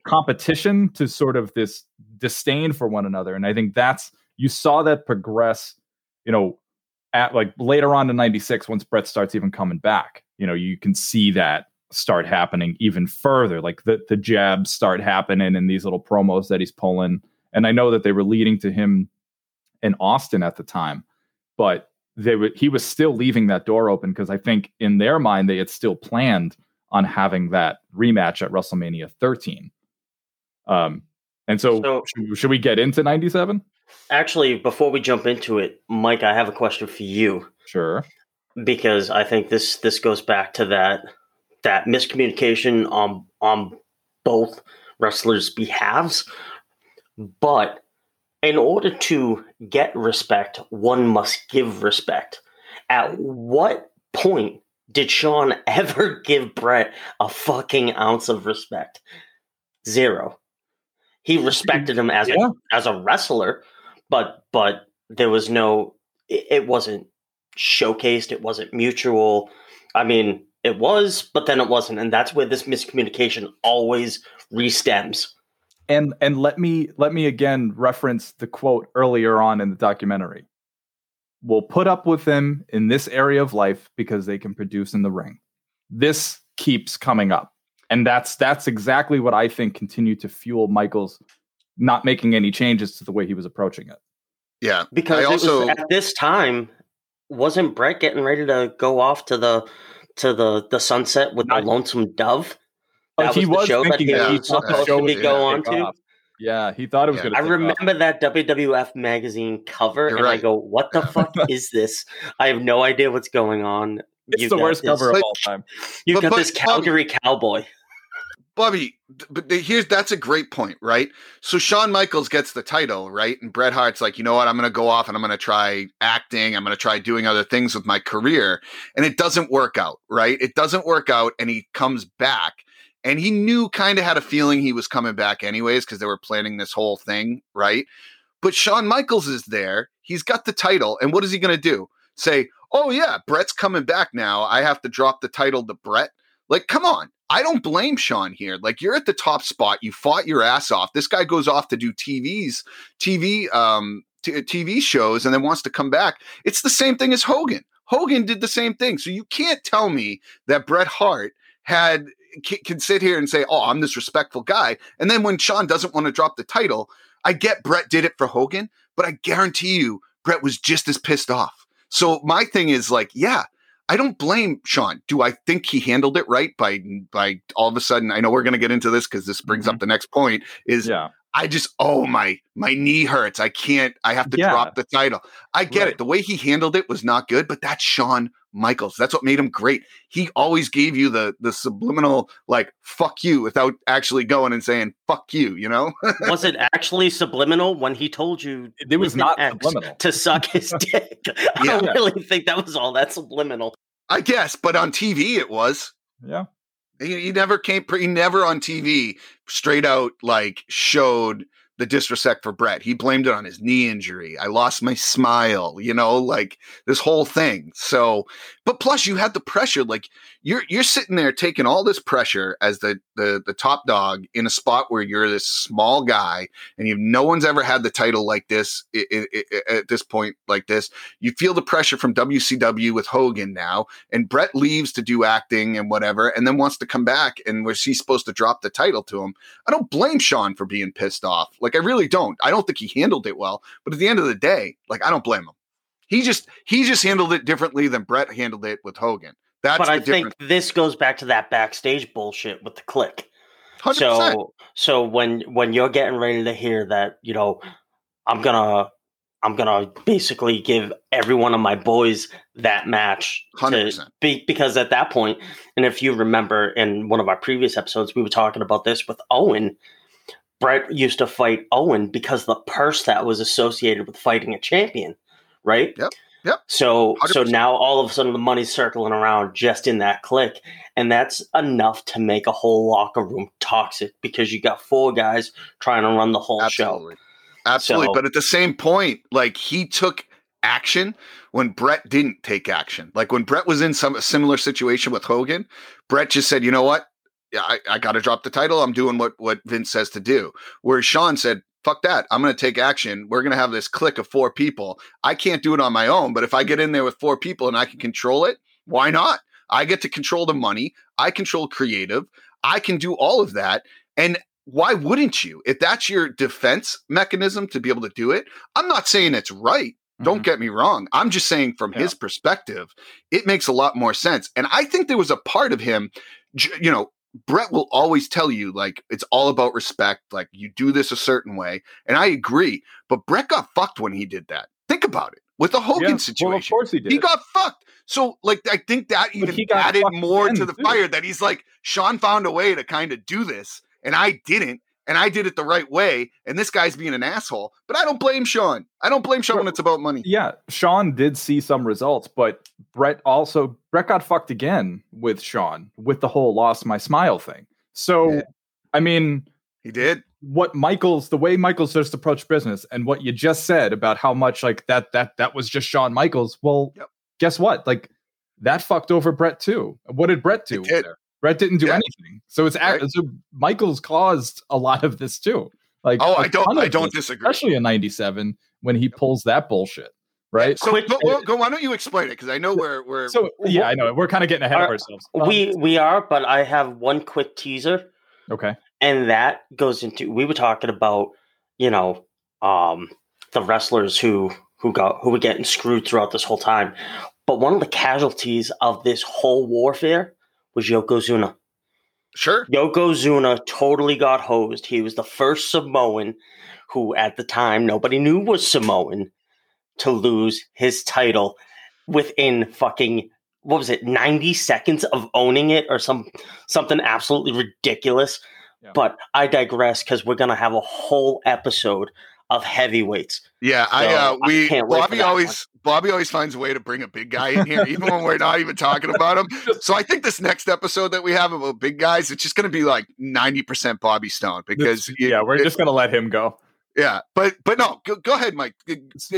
competition to sort of this disdain for one another and i think that's you saw that progress you know at like later on in 96 once bret starts even coming back you know you can see that start happening even further. Like the the jabs start happening in these little promos that he's pulling. And i know that they were leading to him in austin at the time but they would he was still leaving that door open because i think in their mind they had still planned on having that rematch at wrestlemania 13 um, and so, So- should, should we get into 97? Actually, before we jump into it, Mike, I have a question for you Sure. because I think this this goes back to that that miscommunication on on both wrestlers' behalves. But in order to get respect, one must give respect. At what point did Shawn ever give Bret a fucking ounce of respect? Zero. He respected him as Yeah. a as a wrestler, but but there was no it, it wasn't showcased, it wasn't mutual. I mean, it was, but then it wasn't, and that's where this miscommunication always re-stems. And and let me let me again reference the quote earlier on in the documentary. We'll put up with them in this area of life because they can produce in the ring. This keeps coming up. And that's that's exactly what I think continued to fuel Michaels not making any changes to the way he was approaching it. Yeah. because I also- was, at this time wasn't Bret getting ready to go off to the to the the sunset with the lonesome dove? Like, That he was the was show that thinking he that was he thought the supposed to be gonna go on to. Yeah, he thought it was Yeah. going to. I remember that WWF magazine cover, You're and I go, "What the fuck is this? I have no idea what's going on." It's You've the worst this- cover of But- all time. You've got but, this Bobby- Calgary cowboy. Bobby, but here's that's a great point, right? So Shawn Michaels gets the title, right? And Bret Hart's like, you know what? I'm going to go off and I'm going to try acting. I'm going to try doing other things with my career, and it doesn't work out, right? It doesn't work out, and he comes back, and he knew, kind of had a feeling he was coming back anyways because they were planning this whole thing, right? But Shawn Michaels is there. He's got the title, and what is he going to do? Say, oh yeah, Bret's coming back now. I have to drop the title to Bret. Like, come on. I don't blame Shawn here. Like, you're at the top spot. You fought your ass off. This guy goes off to do TVs, TV, um, t- TV shows, and then wants to come back. It's the same thing as Hogan. Hogan did the same thing. So you can't tell me that Bret Hart had can, can sit here and say, "Oh, I'm this respectful guy," and then when Shawn doesn't want to drop the title, I get Bret did it for Hogan, but I guarantee you, Bret was just as pissed off. So my thing is like, yeah, I don't blame Shawn. Do I think he handled it right by by all of a sudden? I know we're going to get into this because this brings up mm-hmm. the next point. Is Yeah. I just oh my my knee hurts. I can't. I have to Yeah. drop the title. I get Right. it. The way he handled it was not good, but that's Shawn Michaels. That's what made him great. He always gave you the the subliminal like "fuck you" without actually going and saying "fuck you." You know? Was it actually subliminal when he told you It was not subliminal. to suck his dick? I Yeah. don't really think that was all that subliminal. I guess, but on TV it was. Yeah. He, he never came. He never on TV straight out like showed the disrespect for Bret. He blamed it on his knee injury. I lost my smile. You know, like this whole thing. So, but plus you had the pressure. Like you're you're sitting there taking all this pressure as the the the top dog in a spot where you're this small guy and you no one's ever had the title like this i- i- i- at this point like this. You feel the pressure from WCW with Hogan now and Bret leaves to do acting and whatever, and then wants to come back, and was he supposed to drop the title to him? I don't blame Shawn for being pissed off. Like I really don't. I don't think he handled it well, but at the end of the day, like I don't blame him. He just he just handled it differently than Bret handled it with Hogan. That's but I difference. think this goes back to that backstage bullshit with the Kliq. 100%. So so when when you're getting ready to hear that, you know, I'm gonna I'm gonna basically give every one of my boys that match to 100%. be because at that point, and if you remember in one of our previous episodes, we were talking about this with Owen. Bret used to fight Owen because the purse that was associated with fighting a champion, right? Yep, yep. So so 100%. now all of a sudden the money's circling around just in that Kliq, and that's enough to make a whole locker room toxic because you got four guys trying to run the whole show. Absolutely. Absolutely. So- but at the same point, like he took action when Bret didn't take action. Like when Bret was in some a similar situation with Hogan, Bret just said, you know what? Yeah, I, I got to drop the title. I'm doing what, what Vince says to do. Whereas Shawn said, fuck that. I'm going to take action. We're going to have this Kliq of four people. I can't do it on my own, but if I get in there with four people and I can control it, why not? I get to control the money. I control creative. I can do all of that. And why wouldn't you? If that's your defense mechanism to be able to do it, I'm not saying it's right. Don't mm-hmm. get me wrong. I'm just saying from his perspective, it makes a lot more sense. And I think there was a part of him, you know, Bret will always tell you like it's all about respect. Like you do this a certain way, and I agree. But Bret got fucked when he did that. Think about it with the Hogan Yeah, Well, of situation. course he did. He got fucked. So, like, I think that even he added more to the too. fire that he's like, Shawn found a way to kind of do this, and I didn't, and I did it the right way, and this guy's being an asshole. But I don't blame Shawn. I don't blame Shawn when it's about money. yeah, Shawn did see some results, but Bret also Bret got fucked again with Shawn with the whole lost my smile thing. So Yeah. I mean, He did. what Michaels the way Michaels just approached business and what you just said about how much like that that that was just Shawn Michaels. Well, Yep. guess what? Like that fucked over Bret too. What did Bret do? It did. there? Bret didn't do Yeah. anything. So it's Right. so Michaels caused a lot of this too. Like Oh, I don't. I don't this, disagree. especially in '97 when he pulls that bullshit. Right. So, Quick- but, well, go. Why don't you explain it? Because I know where we're. So yeah, I know we're kind of getting ahead of ourselves. We we are, but I have one quick teaser. okay. and that goes into we were talking about you know um the wrestlers who who got who were getting screwed throughout this whole time. But one of the casualties of this whole warfare was Yokozuna. Sure. Yokozuna totally got hosed. He was the first Samoan who, at the time, nobody knew was Samoan to lose his title within fucking what was it, ninety seconds of owning it or some something absolutely ridiculous. Yeah. But I digress because we're gonna have a whole episode of heavyweights. Yeah, I So, uh, I we can't Bobby that always Bobby always finds a way to bring a big guy in here, even when we're not even talking about him. So I think this next episode that we have about big guys, it's just going to be like ninety percent Bobby Stone because it- yeah, we're it- just gonna let him go. yeah, but but no, go, go ahead, Mike.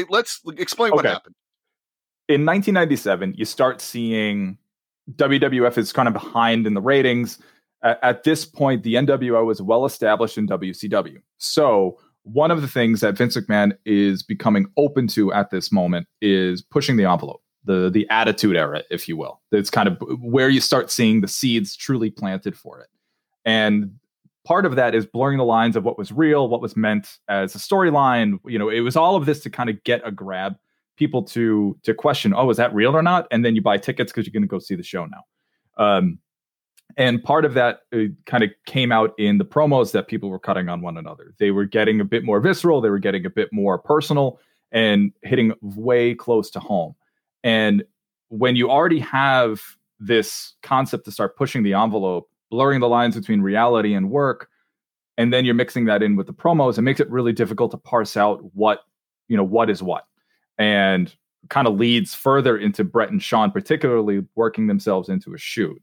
Let's explain what happened. in 1997, you start seeing WWF is kind of behind in the ratings. At, at this point, the NWO was well established in WCW. So, one of the things that Vince McMahon is becoming open to at this moment is pushing the envelope, the the attitude era, if you will. It's kind of where you start seeing the seeds truly planted for it. And part of that is blurring the lines of what was real, what was meant as a storyline. You know, it was all of this to kind of get a grab people to to question, oh, is that real or not? And then you buy tickets because you're going to go see the show now. Um, and part of that uh, kind of came out in the promos that people were cutting on one another. They were getting a bit more visceral, they were getting a bit more personal, and hitting way close to home. And when you already have this concept to start pushing the envelope, blurring the lines between reality and work, and then you're mixing that in with the promos, it makes it really difficult to parse out what you know what is what and kind of leads further into Bret and Shawn, particularly working themselves into a shoot.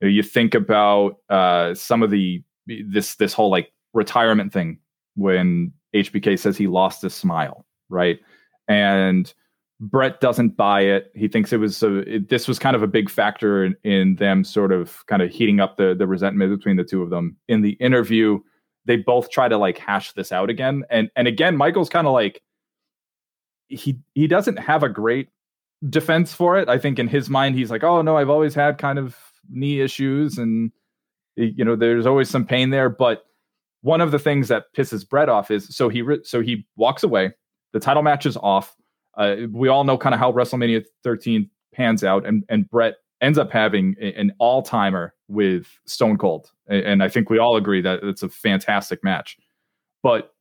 You, know, you think about uh, some of the this this whole like retirement thing when HBK says he lost his smile, right? And Bret doesn't buy it. He thinks it was a, it, this was kind of a big factor in, in them sort of kind of heating up the the resentment between the two of them. In the interview, they both try to like hash this out again, and and again, Michaels kind of like he he doesn't have a great defense for it. I think in his mind he's like, "Oh no, I've always had kind of knee issues and you know, there's always some pain there, but one of the things that pisses Bret off is so he so he walks away. The title match is off. Uh, we all know kind of how WrestleMania 13 pans out, and and Bret ends up having an all timer with Stone Cold, and I think we all agree that it's a fantastic match. But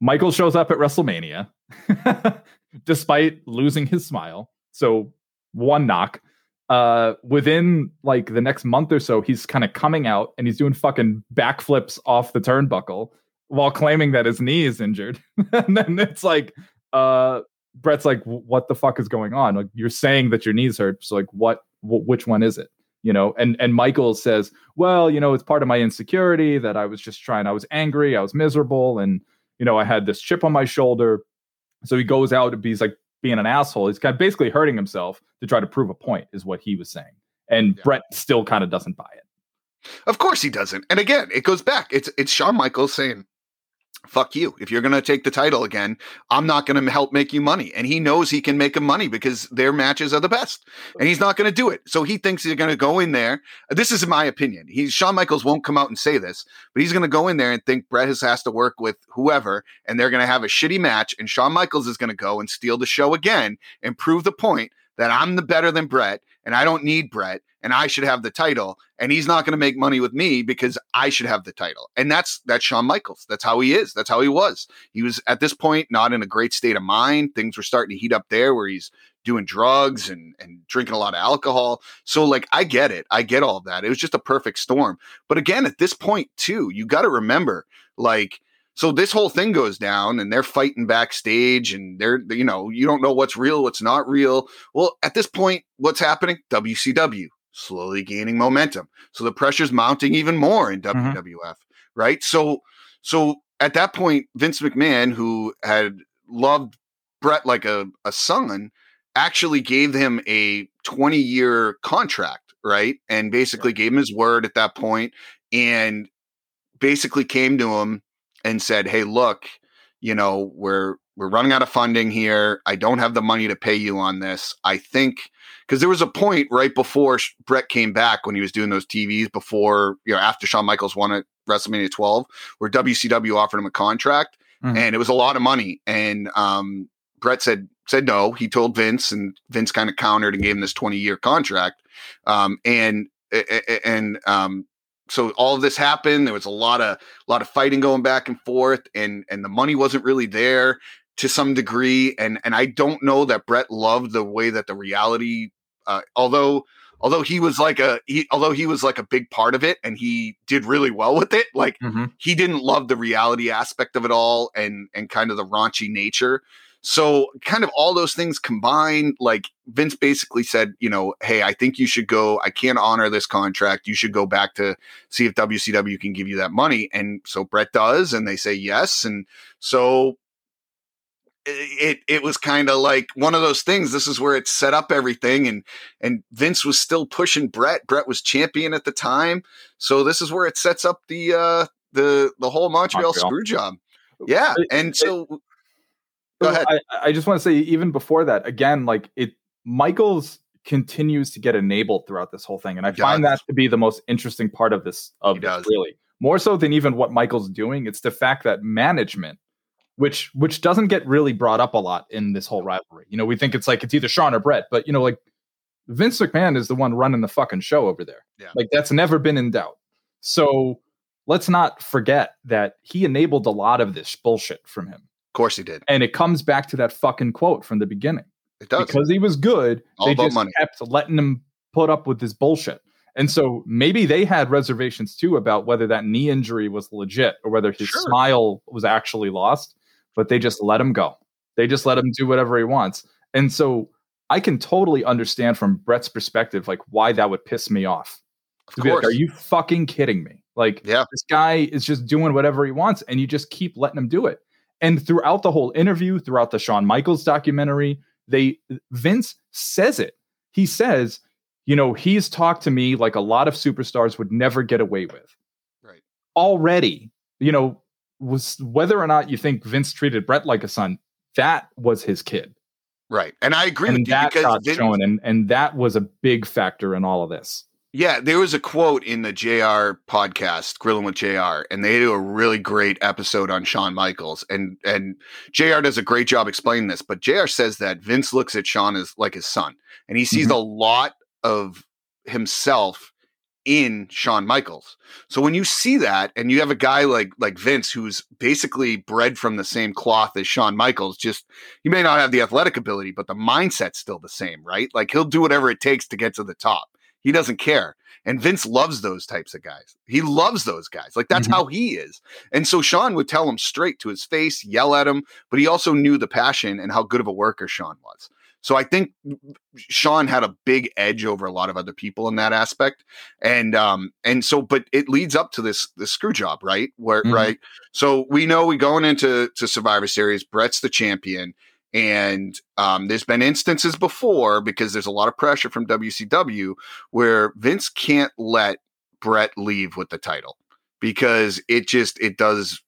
Michael shows up at WrestleMania despite losing his smile. So one knock. Uh, within like the next month or so, he's kind of coming out and he's doing fucking backflips off the turnbuckle while claiming that his knee is injured. and then it's like, uh, Bret's like, what the fuck is going on? Like, you're saying that your knees hurt. So like, what, wh- which one is it? You know, and and Michael says, well, you know, it's part of my insecurity that I was just trying. I was angry, I was miserable, and you know, I had this chip on my shoulder. So he goes out and he's like being an asshole. He's kind of basically hurting himself to try to prove a point, is what he was saying. And Yeah. Bret still kind of doesn't buy it. Of course he doesn't. And again, it goes back. It's it's Shawn Michaels saying, "Fuck you. If you're going to take the title again, I'm not going to help make you money." And he knows he can make him money because their matches are the best. And he's not going to do it. So he thinks he's going to go in there. This is my opinion. He's Shawn Michaels won't come out and say this, but he's going to go in there and think Bret has, has to work with whoever and they're going to have a shitty match and Shawn Michaels is going to go and steal the show again and prove the point that I'm the better than Bret and I don't need Bret and I should have the title and he's not going to make money with me because I should have the title. And that's that's Shawn Michaels. That's how he is. That's how he was. He was at this point not in a great state of mind. Things were starting to heat up there where he's doing drugs and and drinking a lot of alcohol. So like I get it. I get all that. It was just a perfect storm. But again, at this point too, you got to remember like so this whole thing goes down and they're fighting backstage and they're you know you don't know what's real what's not real. Well at this point what's happening? Wcw slowly gaining momentum. So the pressure's mounting even more in mm-hmm. wwf right? So so at that point vince mcmahon who had loved bret like a, a son actually gave him a 20 year contract right? And basically gave him his word at that point and basically came to him and said, "Hey, look, you know, we're we're running out of funding here. I don't have the money to pay you on this. I think because there was a point right before Bret came back when he was doing those TVs before, you know, after Shawn Michaels won at WrestleMania 12, where WCW offered him a contract, Mhm. and it was a lot of money. And um, Bret said said no. He told Vince, and Vince kind of countered and gave him this twenty year contract. Um, and and um, so all of this happened. There was a lot of a lot of fighting going back and forth, and and the money wasn't really there to some degree. And and I don't know that Bret loved the way that the reality, uh, although although he was like a he, although he was like a big part of it, and he did really well with it. Like Mhm. he didn't love the reality aspect of it all, and and kind of the raunchy nature. So kind of all those things combined, like Vince basically said, you know, hey, I think you should go. I can't honor this contract. You should go back to see if WCW can give you that money. And so Bret does, and they say yes. And so it it was kind of like one of those things. This is where it set up everything, and and Vince was still pushing Bret. Bret was champion at the time, so this is where it sets up the uh the the whole Montreal, Montreal. screw job. Yeah, and so go ahead. I, I just want to say, even before that, again, like it, Michaels continues to get enabled throughout this whole thing, and I He find does. that to be the most interesting part of this. Of this, really, more so than even what Michaels doing. It's the fact that management, which which doesn't get really brought up a lot in this whole rivalry. You know, we think it's like it's either Shawn or Bret, but you know, like Vince McMahon is the one running the fucking show over there. Yeah. Like that's never been in doubt. So let's not forget that he enabled a lot of this bullshit from him. Of course, he did. And it comes back to that fucking quote from the beginning. It does. Because he was good, All they just money. kept letting him put up with this bullshit. And so maybe they had reservations too about whether that knee injury was legit or whether his Sure. smile was actually lost, but they just let him go. They just let him do whatever he wants. And so I can totally understand from Bret's perspective, like why that would piss me off. of be like, are you fucking kidding me? Like, Yeah. this guy is just doing whatever he wants, and you just keep letting him do it. And throughout the whole interview, throughout the Shawn Michaels documentary, they Vince says it. He says, you know, he's talked to me like a lot of superstars would never get away with. Right. Already, you know, was whether or not you think Vince treated Bret like a son, that was his kid. Right. And I agree And with you that because got Vince- shown, and, and that was a big factor in all of this. Yeah, there was a quote in the JR podcast, Grilling with JR, and they do a really great episode on Shawn Michaels. And and JR does a great job explaining this, but JR says that Vince looks at Shawn as like his son, and he sees Mhm. a lot of himself in Shawn Michaels. So when you see that and you have a guy like like Vince who's basically bred from the same cloth as Shawn Michaels, just he may not have the athletic ability, but the mindset's still the same, right? Like he'll do whatever it takes to get to the top. He doesn't care. And Vince loves those types of guys. He loves those guys. Like that's Mhm. how he is. And so Shawn would tell him straight to his face, yell at him, but he also knew the passion and how good of a worker Shawn was. So I think Shawn had a big edge over a lot of other people in that aspect. And um and so but it leads up to this this screw job, right? Where Mhm. right. So we know we going into to Survivor Series, Bret's the champion. And um, there's been instances before because there's a lot of pressure from WCW where Vince can't let Bret leave with the title because it just it does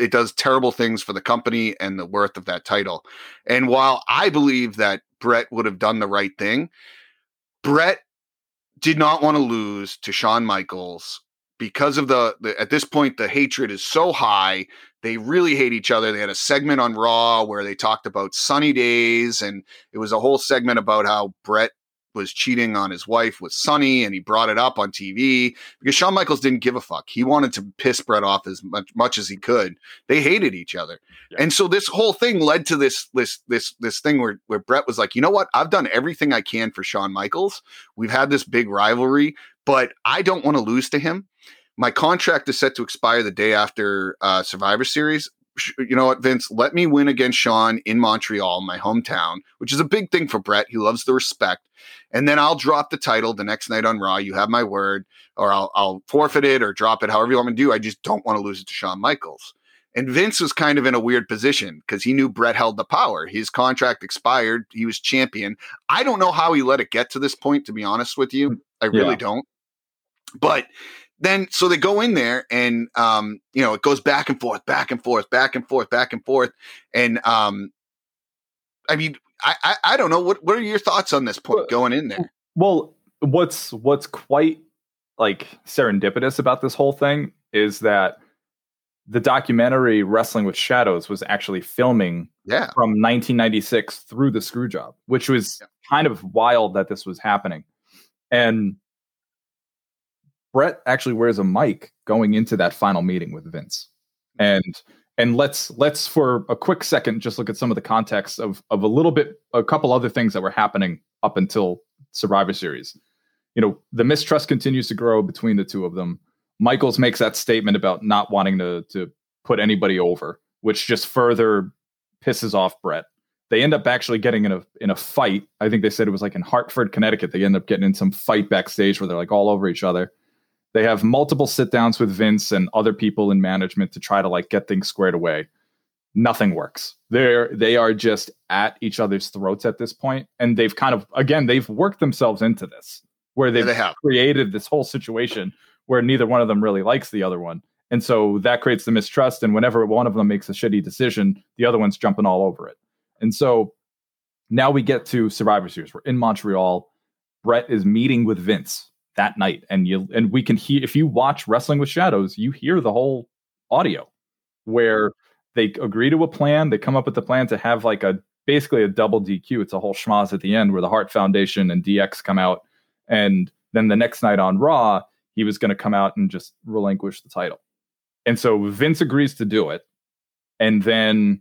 it does terrible things for the company and the worth of that title. And while I believe that Bret would have done the right thing, Bret did not want to lose to Shawn Michaels because of the, the at this point the hatred is so high they really hate each other. They had a segment on Raw where they talked about sunny days, and it was a whole segment about how Bret was cheating on his wife with Sunny, and he brought it up on TV because Shawn Michaels didn't give a fuck. He wanted to piss Bret off as much, much as he could. They hated each other, Yeah. and so this whole thing led to this this this this thing where where Bret was like, you know what? I've done everything I can for Shawn Michaels. We've had this big rivalry, but I don't want to lose to him my contract is set to expire the day after uh, Survivor Series. You know what, Vince? Let me win against Shawn in Montreal, my hometown, which is a big thing for Bret. He loves the respect, and then I'll drop the title the next night on Raw. You have my word, or I'll, I'll forfeit it or drop it, however you want me to do. I just don't want to lose it to Shawn Michaels. And Vince was kind of in a weird position because he knew Bret held the power. His contract expired. He was champion. I don't know how he let it get to this point, to be honest with you. I really Yeah. don't. But then so they go in there and um you know it goes back and forth back and forth back and forth back and forth and um i mean i i, I don't know what what are your thoughts on this point going in there Well, what's what's quite like serendipitous about this whole thing is that the documentary Wrestling with Shadows was actually filming Yeah. from 1996 through the screw job, which was Yeah. kind of wild that this was happening. And Bret actually wears a mic going into that final meeting with Vince. And and let's let's for a quick second just look at some of the context of of a little bit a couple other things that were happening up until Survivor Series. You know, the mistrust continues to grow between the two of them. Michaels makes that statement about not wanting to to put anybody over, which just further pisses off Bret. They end up actually getting in a in a fight. I think they said it was like in Hartford, Connecticut. They end up getting in some fight backstage where they're like all over each other. They have multiple sit downs with Vince and other people in management to try to like get things squared away. Nothing works. They're they are just at each other's throats at this point, and they've kind of again they've worked themselves into this where they've they have. created this whole situation where neither one of them really likes the other one. And so that creates the mistrust. And whenever one of them makes a shitty decision, the other one's jumping all over it. And so now we get to Survivor Series. We're in Montreal. Bret is meeting with Vince that night. And you and we can hear if you watch Wrestling with Shadows, you hear the whole audio where they agree to a plan. They come up with the plan to have like a basically a double DQ. It's a whole schmoz at the end where the Hart Foundation and DX come out. And then the next night on Raw, he was going to come out and just relinquish the title. And so Vince agrees to do it. And then,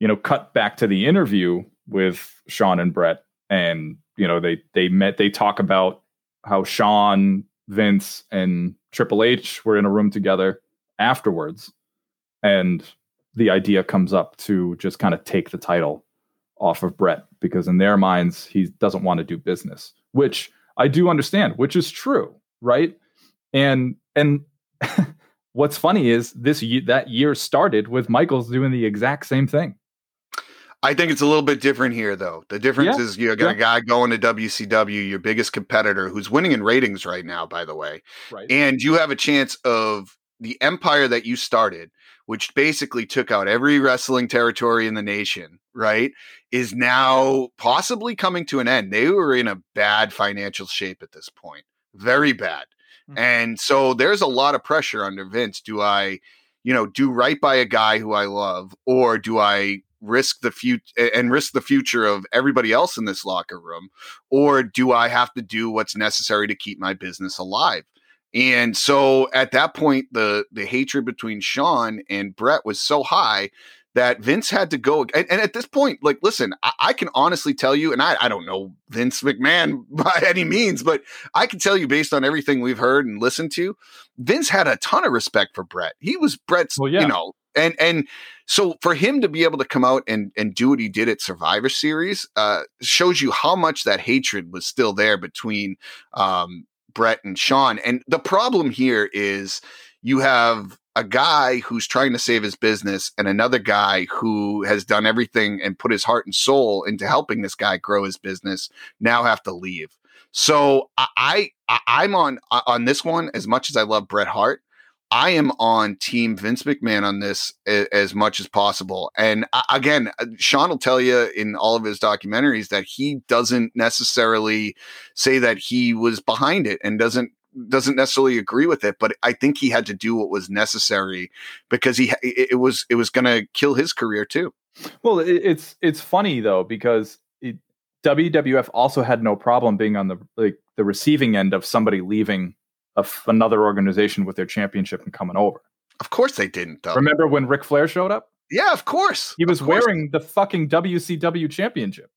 you know, cut back to the interview with Shawn and Bret. And, you know, they they met, they talk about how Shawn, Vince, and Triple H were in a room together afterwards. And the idea comes up to just kind of take the title off of Bret because in their minds he doesn't want to do business, which I do understand, which is true, right? And and what's funny is this that year started with Michaels doing the exact same thing. I think it's a little bit different here, though. The difference Yeah, is you got a guy going to WCW, your biggest competitor, who's winning in ratings right now, by the way, Right. and you have a chance of the empire that you started, which basically took out every wrestling territory in the nation, right? Is now possibly coming to an end. They were in a bad financial shape at this point, very bad. Mhm. And so there's a lot of pressure under Vince. Do I, you know, do right by a guy who I love, or do I risk the future and risk the future of everybody else in this locker room, or do I have to do what's necessary to keep my business alive? And so at that point, the the hatred between Shawn and Bret was so high that Vince had to go. And, and at this point, like, listen, I, I can honestly tell you, and I, I don't know Vince McMahon by any means, but I can tell you based on everything we've heard and listened to, Vince had a ton of respect for Bret. He was Bret's, Well, yeah. you know, and and so for him to be able to come out and and do what he did at Survivor Series uh, shows you how much that hatred was still there between um, Bret and Shawn. And the problem here is you have a guy who's trying to save his business and another guy who has done everything and put his heart and soul into helping this guy grow his business now have to leave. So I, I I'm on on this one as much as I love Bret Hart. I am on Team Vince McMahon on this a- as much as possible. And uh, again, Shawn will tell you in all of his documentaries that he doesn't necessarily say that he was behind it and doesn't doesn't necessarily agree with it but i think he had to do what was necessary because he it, it was it was going to kill his career too Well, it's it's funny though because it, WWF also had no problem being on the like the receiving end of somebody leaving another organization with their championship and coming over. of course they didn't though Remember when Ric Flair showed up? yeah of course He was course. wearing the fucking WCW championship.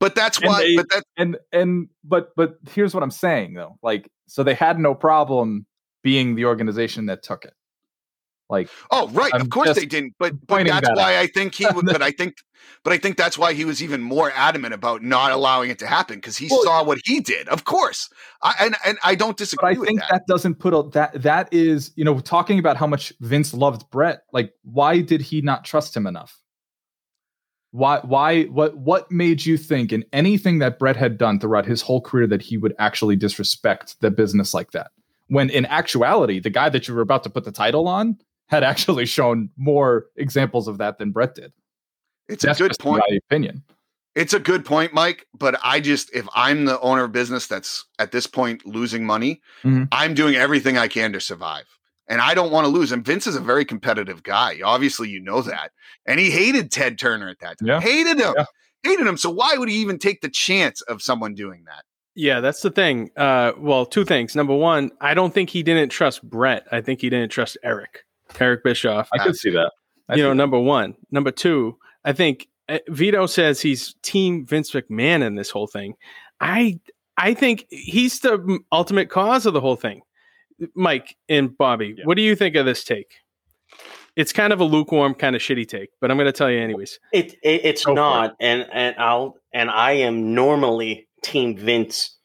but that's why they- but that And and but but here's what I'm saying though. Like so they had no problem being the organization that took it. Like Oh, right. I'm of course they didn't. But but that's that why I think he would. but I think, but I think that's why he was even more adamant about not allowing it to happen because he Well- saw what he did. Of course, I, and and I don't but disagree I think that. that. doesn't put a, that that is you know talking about how much Vince loved Bret. Like, why did he not trust him enough? Why why what what made you think in anything that Bret had done throughout his whole career that he would actually disrespect the business like that? When in actuality, the guy that you were about to put the title on had actually shown more examples of that than Bret did. It's a good just point. My opinion. It's a good point, Mike. But I just, if I'm the owner of business that's at this point losing money, Mhm. I'm doing everything I can to survive. and I don't want to lose. And Vince is a very competitive guy. Obviously, you know that. And he hated Ted Turner at that time. Yeah. Hated him. Yeah. Hated him. So why would he even take the chance of someone doing that? Yeah, that's the thing. Uh, well, two things. Number one, I don't think he didn't trust Bret. I think he didn't trust Eric, Eric Bischoff. I could see that. I you know, see number one. Number two, I think uh, Vito says he's team Vince McMahon in this whole thing. I I think he's the ultimate cause of the whole thing. Mike and Bobby, Yeah. what do you think of this take? It's kind of a lukewarm, kind of shitty take, but I'm going to tell you anyways. It, it it's Go for not, and and I'll and I am normally Team Vince,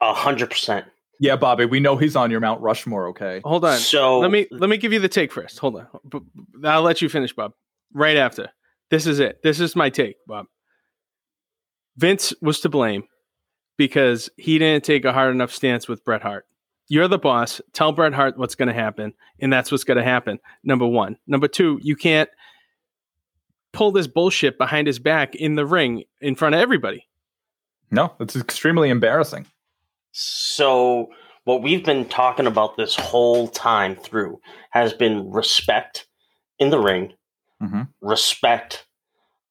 a hundred percent. Yeah, Bobby, we know he's on your Mount Rushmore, okay? Hold on. So let me let me give you the take first. Hold on. B- b- I'll let you finish, Bob. Right after. This is it. This is my take, Bob. Vince was to blame because he didn't take a hard enough stance with Bret Hart. You're the boss. Tell Bret Hart what's going to happen, and that's what's going to happen. Number one. Number two, you can't pull this bullshit behind his back in the ring in front of everybody. No, it's extremely embarrassing. So what we've been talking about this whole time through has been respect in the ring, Mhm. respect,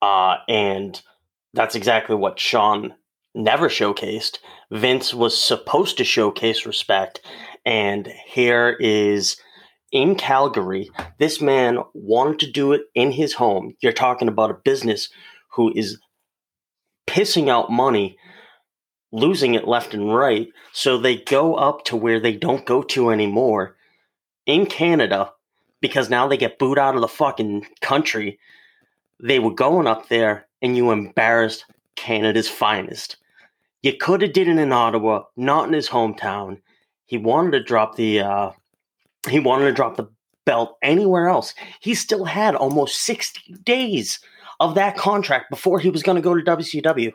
uh, and that's exactly what Shawn never showcased. Vince was supposed to showcase respect, and here is in Calgary. This man wanted to do it in his home. You're talking about a business who is pissing out money losing it left and right. So they go up to where they don't go to anymore in Canada because now they get booed out of the fucking country. They were going up there and you embarrassed Canada's finest. You could have did it in Ottawa, not in his hometown. He wanted to drop the uh he wanted to drop the belt anywhere else. He still had almost 60 days of that contract before he was going to go to WCW.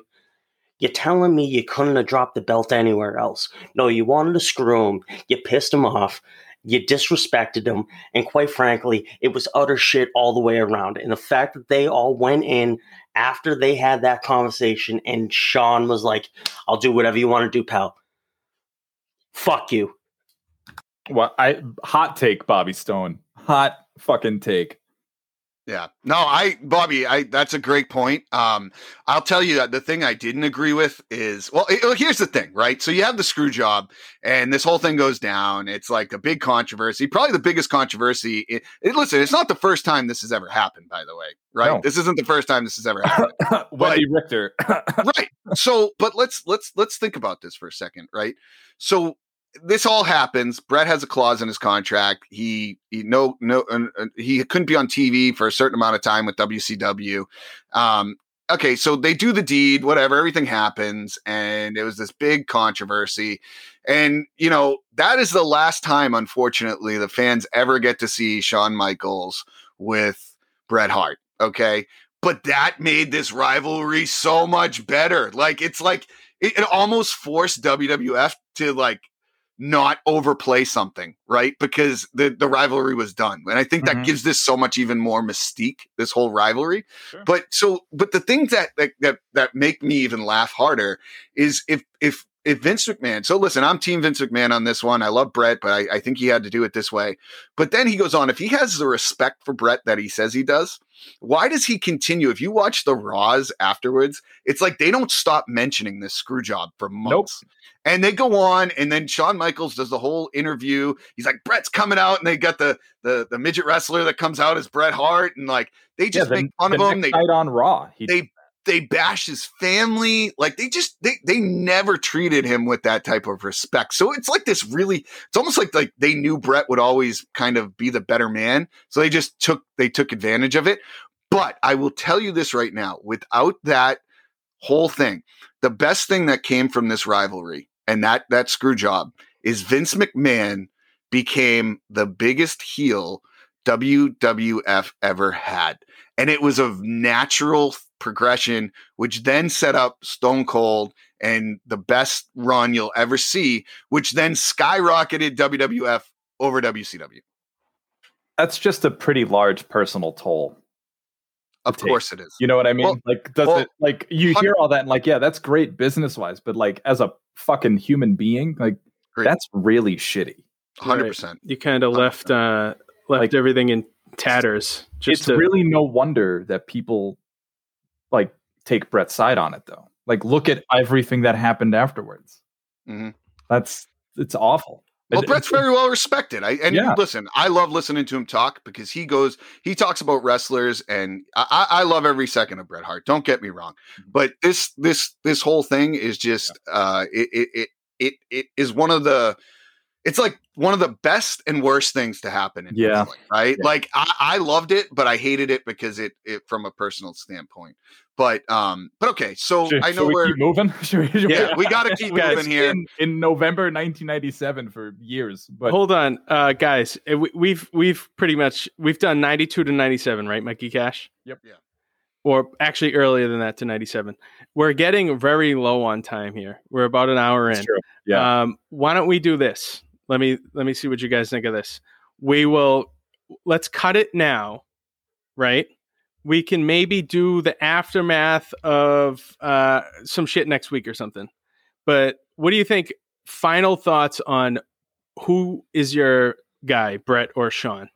You're telling me you couldn't have dropped the belt anywhere else? No, you wanted to screw him. You pissed him off. You disrespected him. And quite frankly, it was utter shit all the way around. And the fact that they all went in after they had that conversation and Shawn was like, I'll do whatever you want to do, pal. Fuck you. Well, I hot take, Bobby Stone. Hot fucking take. Yeah. No, I Bobby, I that's a great point. Um I'll tell you that the thing I didn't agree with is well, it- here's the thing, right? So you have the screw job and this whole thing goes down. It's like a big controversy, probably the biggest controversy. It, it- listen, it's not the first time this has ever happened, by the way, right? No. This isn't the first time this has ever happened. Wendi Richter. right. So, but let's let's let's think about this for a second, right? So this all happens. Bret has a clause in his contract. He he no no uh, uh, he couldn't be on TV for a certain amount of time with WCW. Um, okay, so they do the deed, whatever. Everything happens, and it was this big controversy. And you know that is the last time, unfortunately, the fans ever get to see Shawn Michaels with Bret Hart. Okay, but that made this rivalry so much better. Like it's like it, it almost forced WWF to like not overplay something, right? Because the the rivalry was done. And I think that Mhm. gives this so much even more mystique, this whole rivalry. Sure. But so but the things that that that, that make me even laugh harder is if if if Vince McMahon, so listen, I'm team Vince McMahon on this one. I love Bret, but I, I think he had to do it this way. But then he goes on, if he has the respect for Bret that he says he does, why does he continue? If you watch the Raws afterwards, it's like they don't stop mentioning this screw job for months. And they go on, and then Shawn Michaels does the whole interview. He's like, Bret's coming out, and they got the the the midget wrestler that comes out as Bret Hart, and like they just the- make fun the of him. They night on Raw. He, they they bash his family like they just they they never treated him with that type of respect. So it's like this really it's almost like like they knew bret would always kind of be the better man. So they just took they took advantage of it. But i will tell you this right now without that whole thing the best thing that came from this rivalry and that that screw job is vince mcmahon became the biggest heel wwf ever had. And it was a natural progression, which then set up Stone Cold and the best run you'll ever see, which then skyrocketed WWF over WCW. that's just a pretty large personal toll. Of Take. course it is. You know what I mean? Well- like, does well, it like you hear all that and like, yeah, that's great business wise, but like as a fucking human being, like Great. that's really shitty. hundred Right. percent. You kind of left uh, left Like- everything in tatters. Just it's to, really no wonder that people like take Bret's side on it though. Like look at everything that happened afterwards. Mhm. That's it's awful. Well, It- Bret's very well respected. I and Yeah. listen, I love listening to him talk because he goes, he talks about wrestlers, and I, I love every second of Bret Hart. Don't get me wrong, Mm-hmm. but this this this whole thing is just uh it it it it, it is one of the it's like one of the best and worst things to happen in Yeah. wrestling, right? Yeah. Like I, I loved it, but I hated it because it it from a personal standpoint. But um, but okay, so Should, I know we we're keep moving. Should we- should yeah, we got to keep Guys, moving here. in, in November 1997 for years. But Hold on, uh, guys. uh, we- We've we've pretty much we've done ninety two to ninety seven, right, Mikey Cash? Yep. Yeah. Or actually earlier than that to ninety seven. We're getting very low on time here. We're about an hour That's in. true. Yeah. Um, why don't we do this? Let me let me see what you guys think of this. We will let's cut it now, right? We can maybe do the aftermath of uh, some shit next week or something. But what do you think? Final thoughts on who is your guy, Bret or Shawn?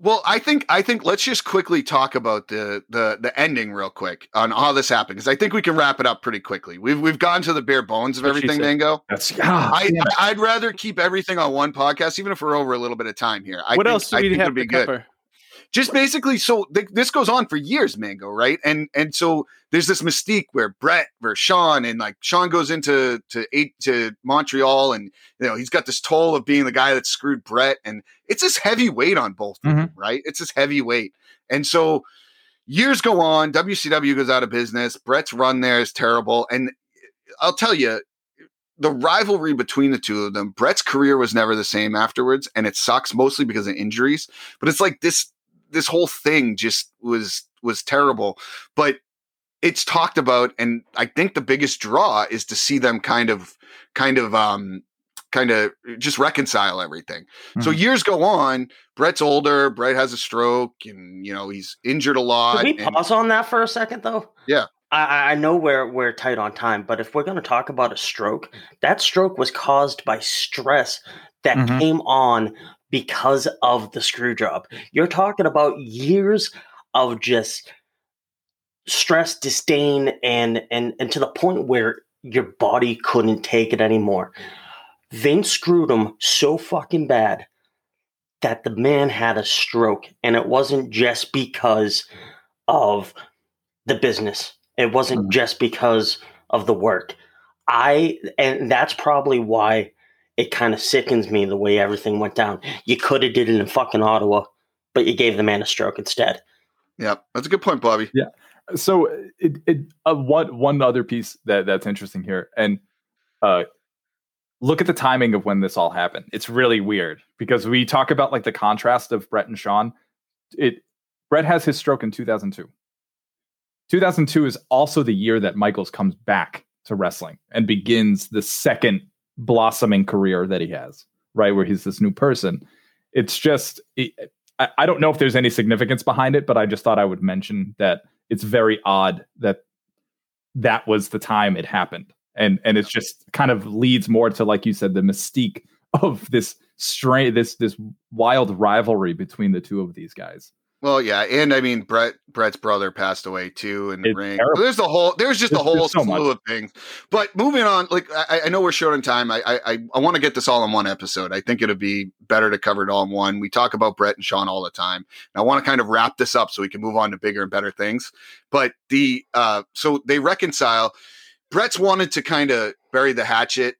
Well, I think I think let's just quickly talk about the the the ending real quick on how this happened because I think we can wrap it up pretty quickly. We've we've gone to the bare bones of everything. Mango. That's ah, I. I I'd rather keep everything on one podcast, even if we're over a little bit of time here. I what think, else do I we think have it'd be to good. Just basically, so th- this goes on for years, Mango, right? And and so there's this mystique where Bret versus Shawn, and like Shawn goes into to eight to Montreal, and you know he's got this toll of being the guy that screwed Bret, and it's this heavy weight on both of them, mm-hmm. right? It's this heavy weight, and so years go on. WCW goes out of business. Bret's run there is terrible, and uh, I'll tell you. The rivalry between the two of them, Bret's career was never the same afterwards, and it sucks mostly because of injuries. But it's like this this whole thing just was was terrible but it's talked about and i think the biggest draw is to see them kind of kind of um kind of just reconcile everything so Mhm. years go on bret's older bret has a stroke and you know he's injured a lot Can we and- pause on that for a second, though? Yeah. I- I, know we're we're tight on time, but if we're going to talk about a stroke, that stroke was caused by stress that Mhm. came on because of the screw job. You're talking about years of just stress, disdain, and and and to the point where your body couldn't take it anymore. Vince screwed him so fucking bad that the man had a stroke, and it wasn't just because of the business. It wasn't Mhm. just because of the work. I and that's probably why it kind of sickens me the way everything went down. You could have did it in fucking Ottawa, but you gave the man a stroke instead. Yeah, that's a good point bobby Yeah. so it, it uh, one one other piece that that's interesting here and uh look at the timing of when this all happened it's really weird because we talk about like the contrast of bret and shawn it bret has his stroke in 2002 2002 is also the year that michaels comes back to wrestling and begins the second blossoming career that he has right where he's this new person. It's just it, I, I don't know if there's any significance behind it but i just thought i would mention that it's very odd that that was the time it happened. And and it's just kind of leads more to like you said the mystique of this strain this this wild rivalry between the two of these guys well yeah and i mean bret bret's brother passed away too in the It's ring. Terrible. there's the whole there's just a whole so slew much. of things. But moving on like i, I know we're short on time. I i i, I want to get this all in one episode. I think it'd be better to cover it all in one. We talk about bret and shawn all the time. And i want to kind of wrap this up so we can move on to bigger and better things. But the uh so they reconcile. Bret's wanted to kind of bury the hatchet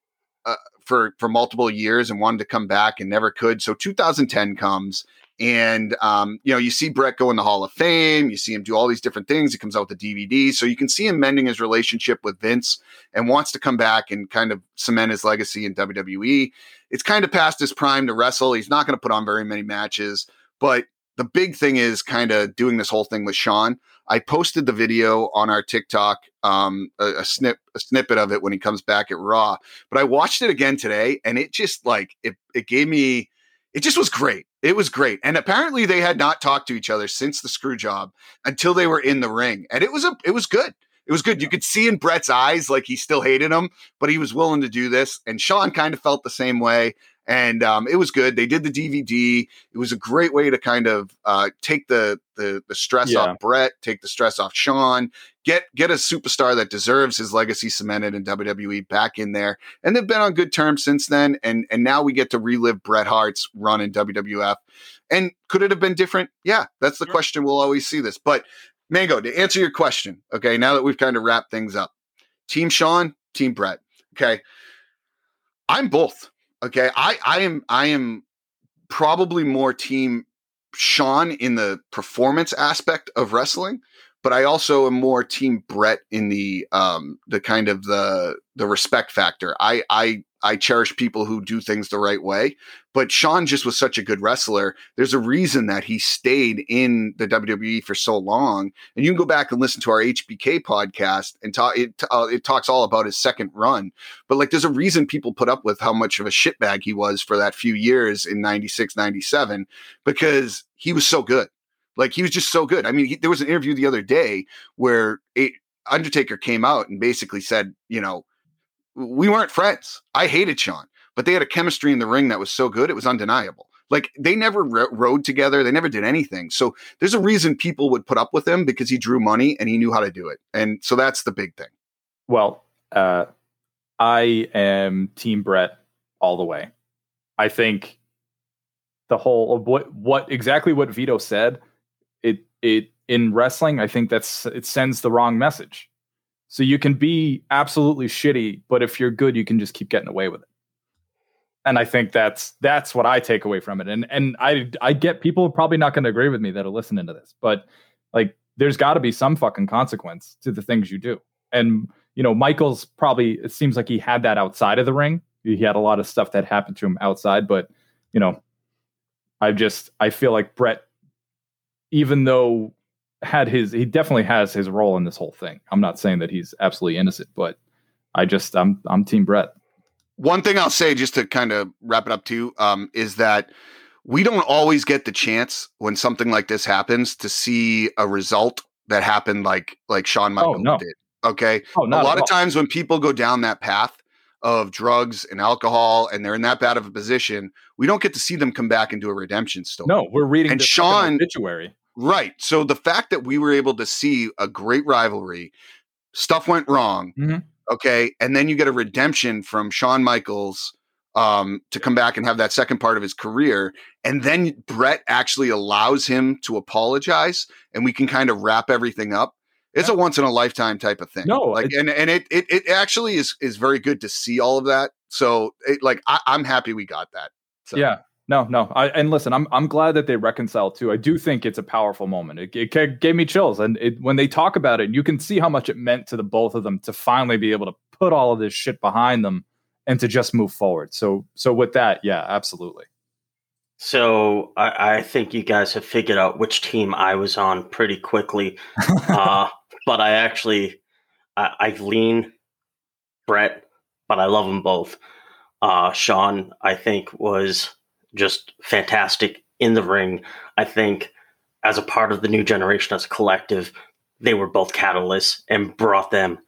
uh, for for multiple years and wanted to come back and never could. So 2010 comes and um, you know, you see Bret go in the Hall of Fame. You see him do all these different things. He comes out with the DVD, so you can see him mending his relationship with Vince and wants to come back and kind of cement his legacy in WWE. It's kind of past his prime to wrestle. He's not going to put on very many matches, but the big thing is kind of doing this whole thing with Shawn. I posted the video on our TikTok, um, a, a snip, a snippet of it when he comes back at Raw. But I watched it again today, and it just like it, it gave me, it just was great. It was great. And apparently they had not talked to each other since the screw job until they were in the ring. And it was a it was good. It was good. You could see in Bret's eyes like he still hated him, but he was willing to do this. And Shawn kind of felt the same way. And um, it was good. They did the DVD. It was a great way to kind of uh, take the the, the stress Yeah. off Bret, take the stress off Shawn, get get a superstar that deserves his legacy cemented in WWE back in there. And they've been on good terms since then. And and now we get to relive Bret Hart's run in WWF. And could it have been different? Yeah, that's the Yeah. question. We'll always see this. But Mango, to answer your question, okay, now that we've kind of wrapped things up, Team Shawn, Team Bret. Okay. I'm both. Okay. I I am I am probably more team Shawn in the performance aspect of wrestling, but I also am more team Bret in the um the kind of the the respect factor. I I I cherish people who do things the right way, but Shawn just was such a good wrestler. There's a reason that he stayed in the WWE for so long, and you can go back and listen to our HBK podcast and talk. It uh, it talks all about his second run, but like there's a reason people put up with how much of a shitbag he was for that few years in 96, 97, because he was so good. Like he was just so good. I mean, he, there was an interview the other day where a, Undertaker came out and basically said, you know, we weren't friends. I hated Shawn, but they had a chemistry in the ring that was so good, it was undeniable. Like they never ro- rode together, they never did anything. So there's a reason people would put up with him because he drew money and he knew how to do it. And so that's the big thing. Well, uh, I am Team Bret all the way. I think the whole what what exactly what Vito said. It it in wrestling, I think that's it sends the wrong message. So you can be absolutely shitty, but if you're good, you can just keep getting away with it. And I think that's that's what I take away from it. And and I I get people probably not going to agree with me that are listening to this, but like there's got to be some fucking consequence to the things you do. And you know, Michael's probably it seems like he had that outside of the ring. He had a lot of stuff that happened to him outside, but you know, I just I feel like Bret, even though had his he definitely has his role in this whole thing. I'm not saying that he's absolutely innocent, but I just I'm I'm Team Bret. One thing I'll say, just to kind of wrap it up too, um, is that we don't always get the chance when something like this happens to see a result that happened like like Shawn Michaels no. did. Okay. Oh, a lot of all. times when people go down that path of drugs and alcohol and they're in that bad of a position, we don't get to see them come back and do a redemption story. No, we're reading And the Shawn- obituary. Right. So the fact that we were able to see a great rivalry, stuff went wrong. Mhm. Okay. And then you get a redemption from Shawn Michaels um, to come back and have that second part of his career. And then Bret actually allows him to apologize and we can kind of wrap everything up. It's a once in a lifetime type of thing. No, like, and, and it, it, it actually is, is very good to see all of that. So it, like, I, I'm happy we got that. So. Yeah. No, no. I, and listen, I'm I'm glad that they reconciled too. I do think it's a powerful moment. It, it gave me chills, and it, when they talk about it, you can see how much it meant to the both of them to finally be able to put all of this shit behind them and to just move forward. So, so with that, yeah, absolutely. So I, I think you guys have figured out which team I was on pretty quickly. uh, but I actually I, I lean Bret, but I love them both. Uh, Shawn, I think, was just fantastic in the ring. I think as a part of the new generation, as a collective, they were both catalysts and brought them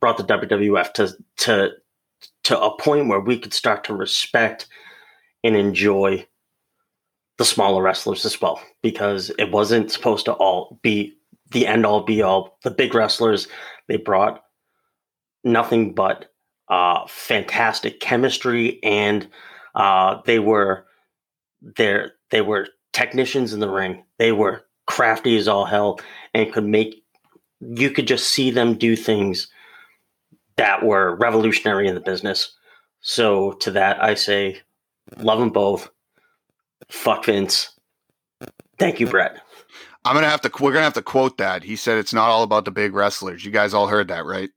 brought the WWF to to to a point where we could start to respect and enjoy the smaller wrestlers as well because it wasn't supposed to all be the end all be all the big wrestlers they brought nothing but uh fantastic chemistry and uh they were they they were technicians in the ring they were crafty as all hell and could make you could just see them do things that were revolutionary in the business so to that i say love them both fuck vince thank you bret I'm gonna have to. We're gonna have to quote that. He said it's not all about the big wrestlers. You guys all heard that, right?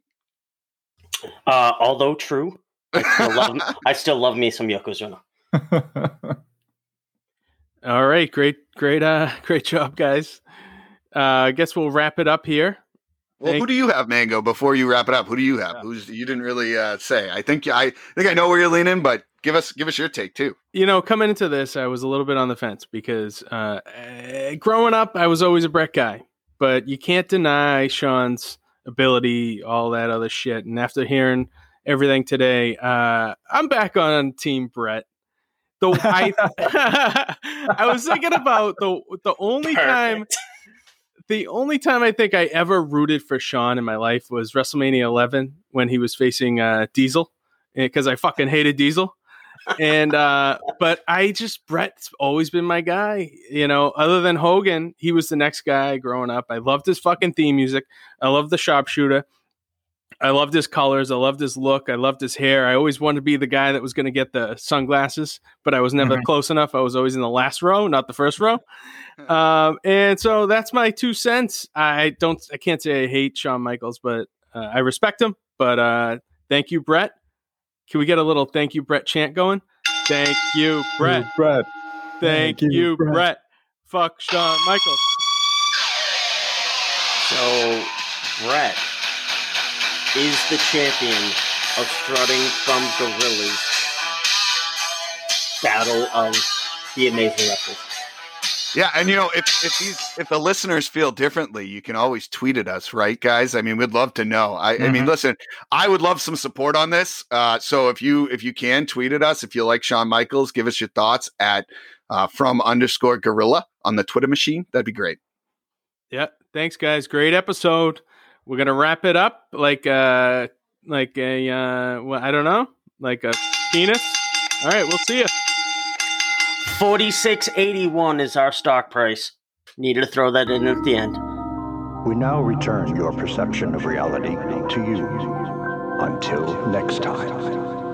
uh although true I still love, I still love me some Yokozuna. All right, great, great, uh, great job, guys. Uh, I guess we'll wrap it up here. Well, Thank- who do you have, Mango? Before you wrap it up, who do you have? Yeah. Who's you didn't really uh, say? I think I think I know where you're leaning, but give us give us your take too. You know, coming into this, I was a little bit on the fence because uh, eh, growing up, I was always a Bret guy, but you can't deny Shawn's ability, all that other shit. And after hearing everything today, uh, I'm back on Team Bret. The I, I was thinking about the the only time the only time I think I ever rooted for Shawn in my life was WrestleMania 11 when he was facing uh, Diesel because I fucking hated Diesel. and uh but I just Bret's always been my guy, you know, other than Hogan, he was the next guy growing up. I loved his fucking theme music. I loved the sharpshooter. I loved his colors. I loved his look. I loved his hair. I always wanted to be the guy that was going to get the sunglasses, but I was never Mhm. close enough. I was always in the last row, not the first row. Um, and so that's my two cents. I don't, I can't say I hate Shawn Michaels, but uh, I respect him. But uh, thank you, Bret. Can we get a little thank you, Bret chant going? Thank you, Bret. Bret. Thank, Thank you, you, Bret. Bret. Fuck Shawn Michaels. So, Bret is the champion of strutting from Gorillas Battle of the Amazing Wrestlers. Yeah, and you know, if if these if the listeners feel differently, you can always tweet at us, right, guys? I mean, we'd love to know. I, I mean, Mhm. listen, I would love some support on this. Uh, so if you if you can tweet at us, if you like Shawn Michaels, give us your thoughts at uh, from underscore gorilla on the Twitter machine. That'd be great. Yeah. Thanks, guys. Great episode. We're gonna wrap it up like uh like a uh well, I don't know, like a penis. All right, we'll see you. Forty-six eighty-one is our stock price. Needed to throw that in at the end. We now return your perception of reality to you. Until next time.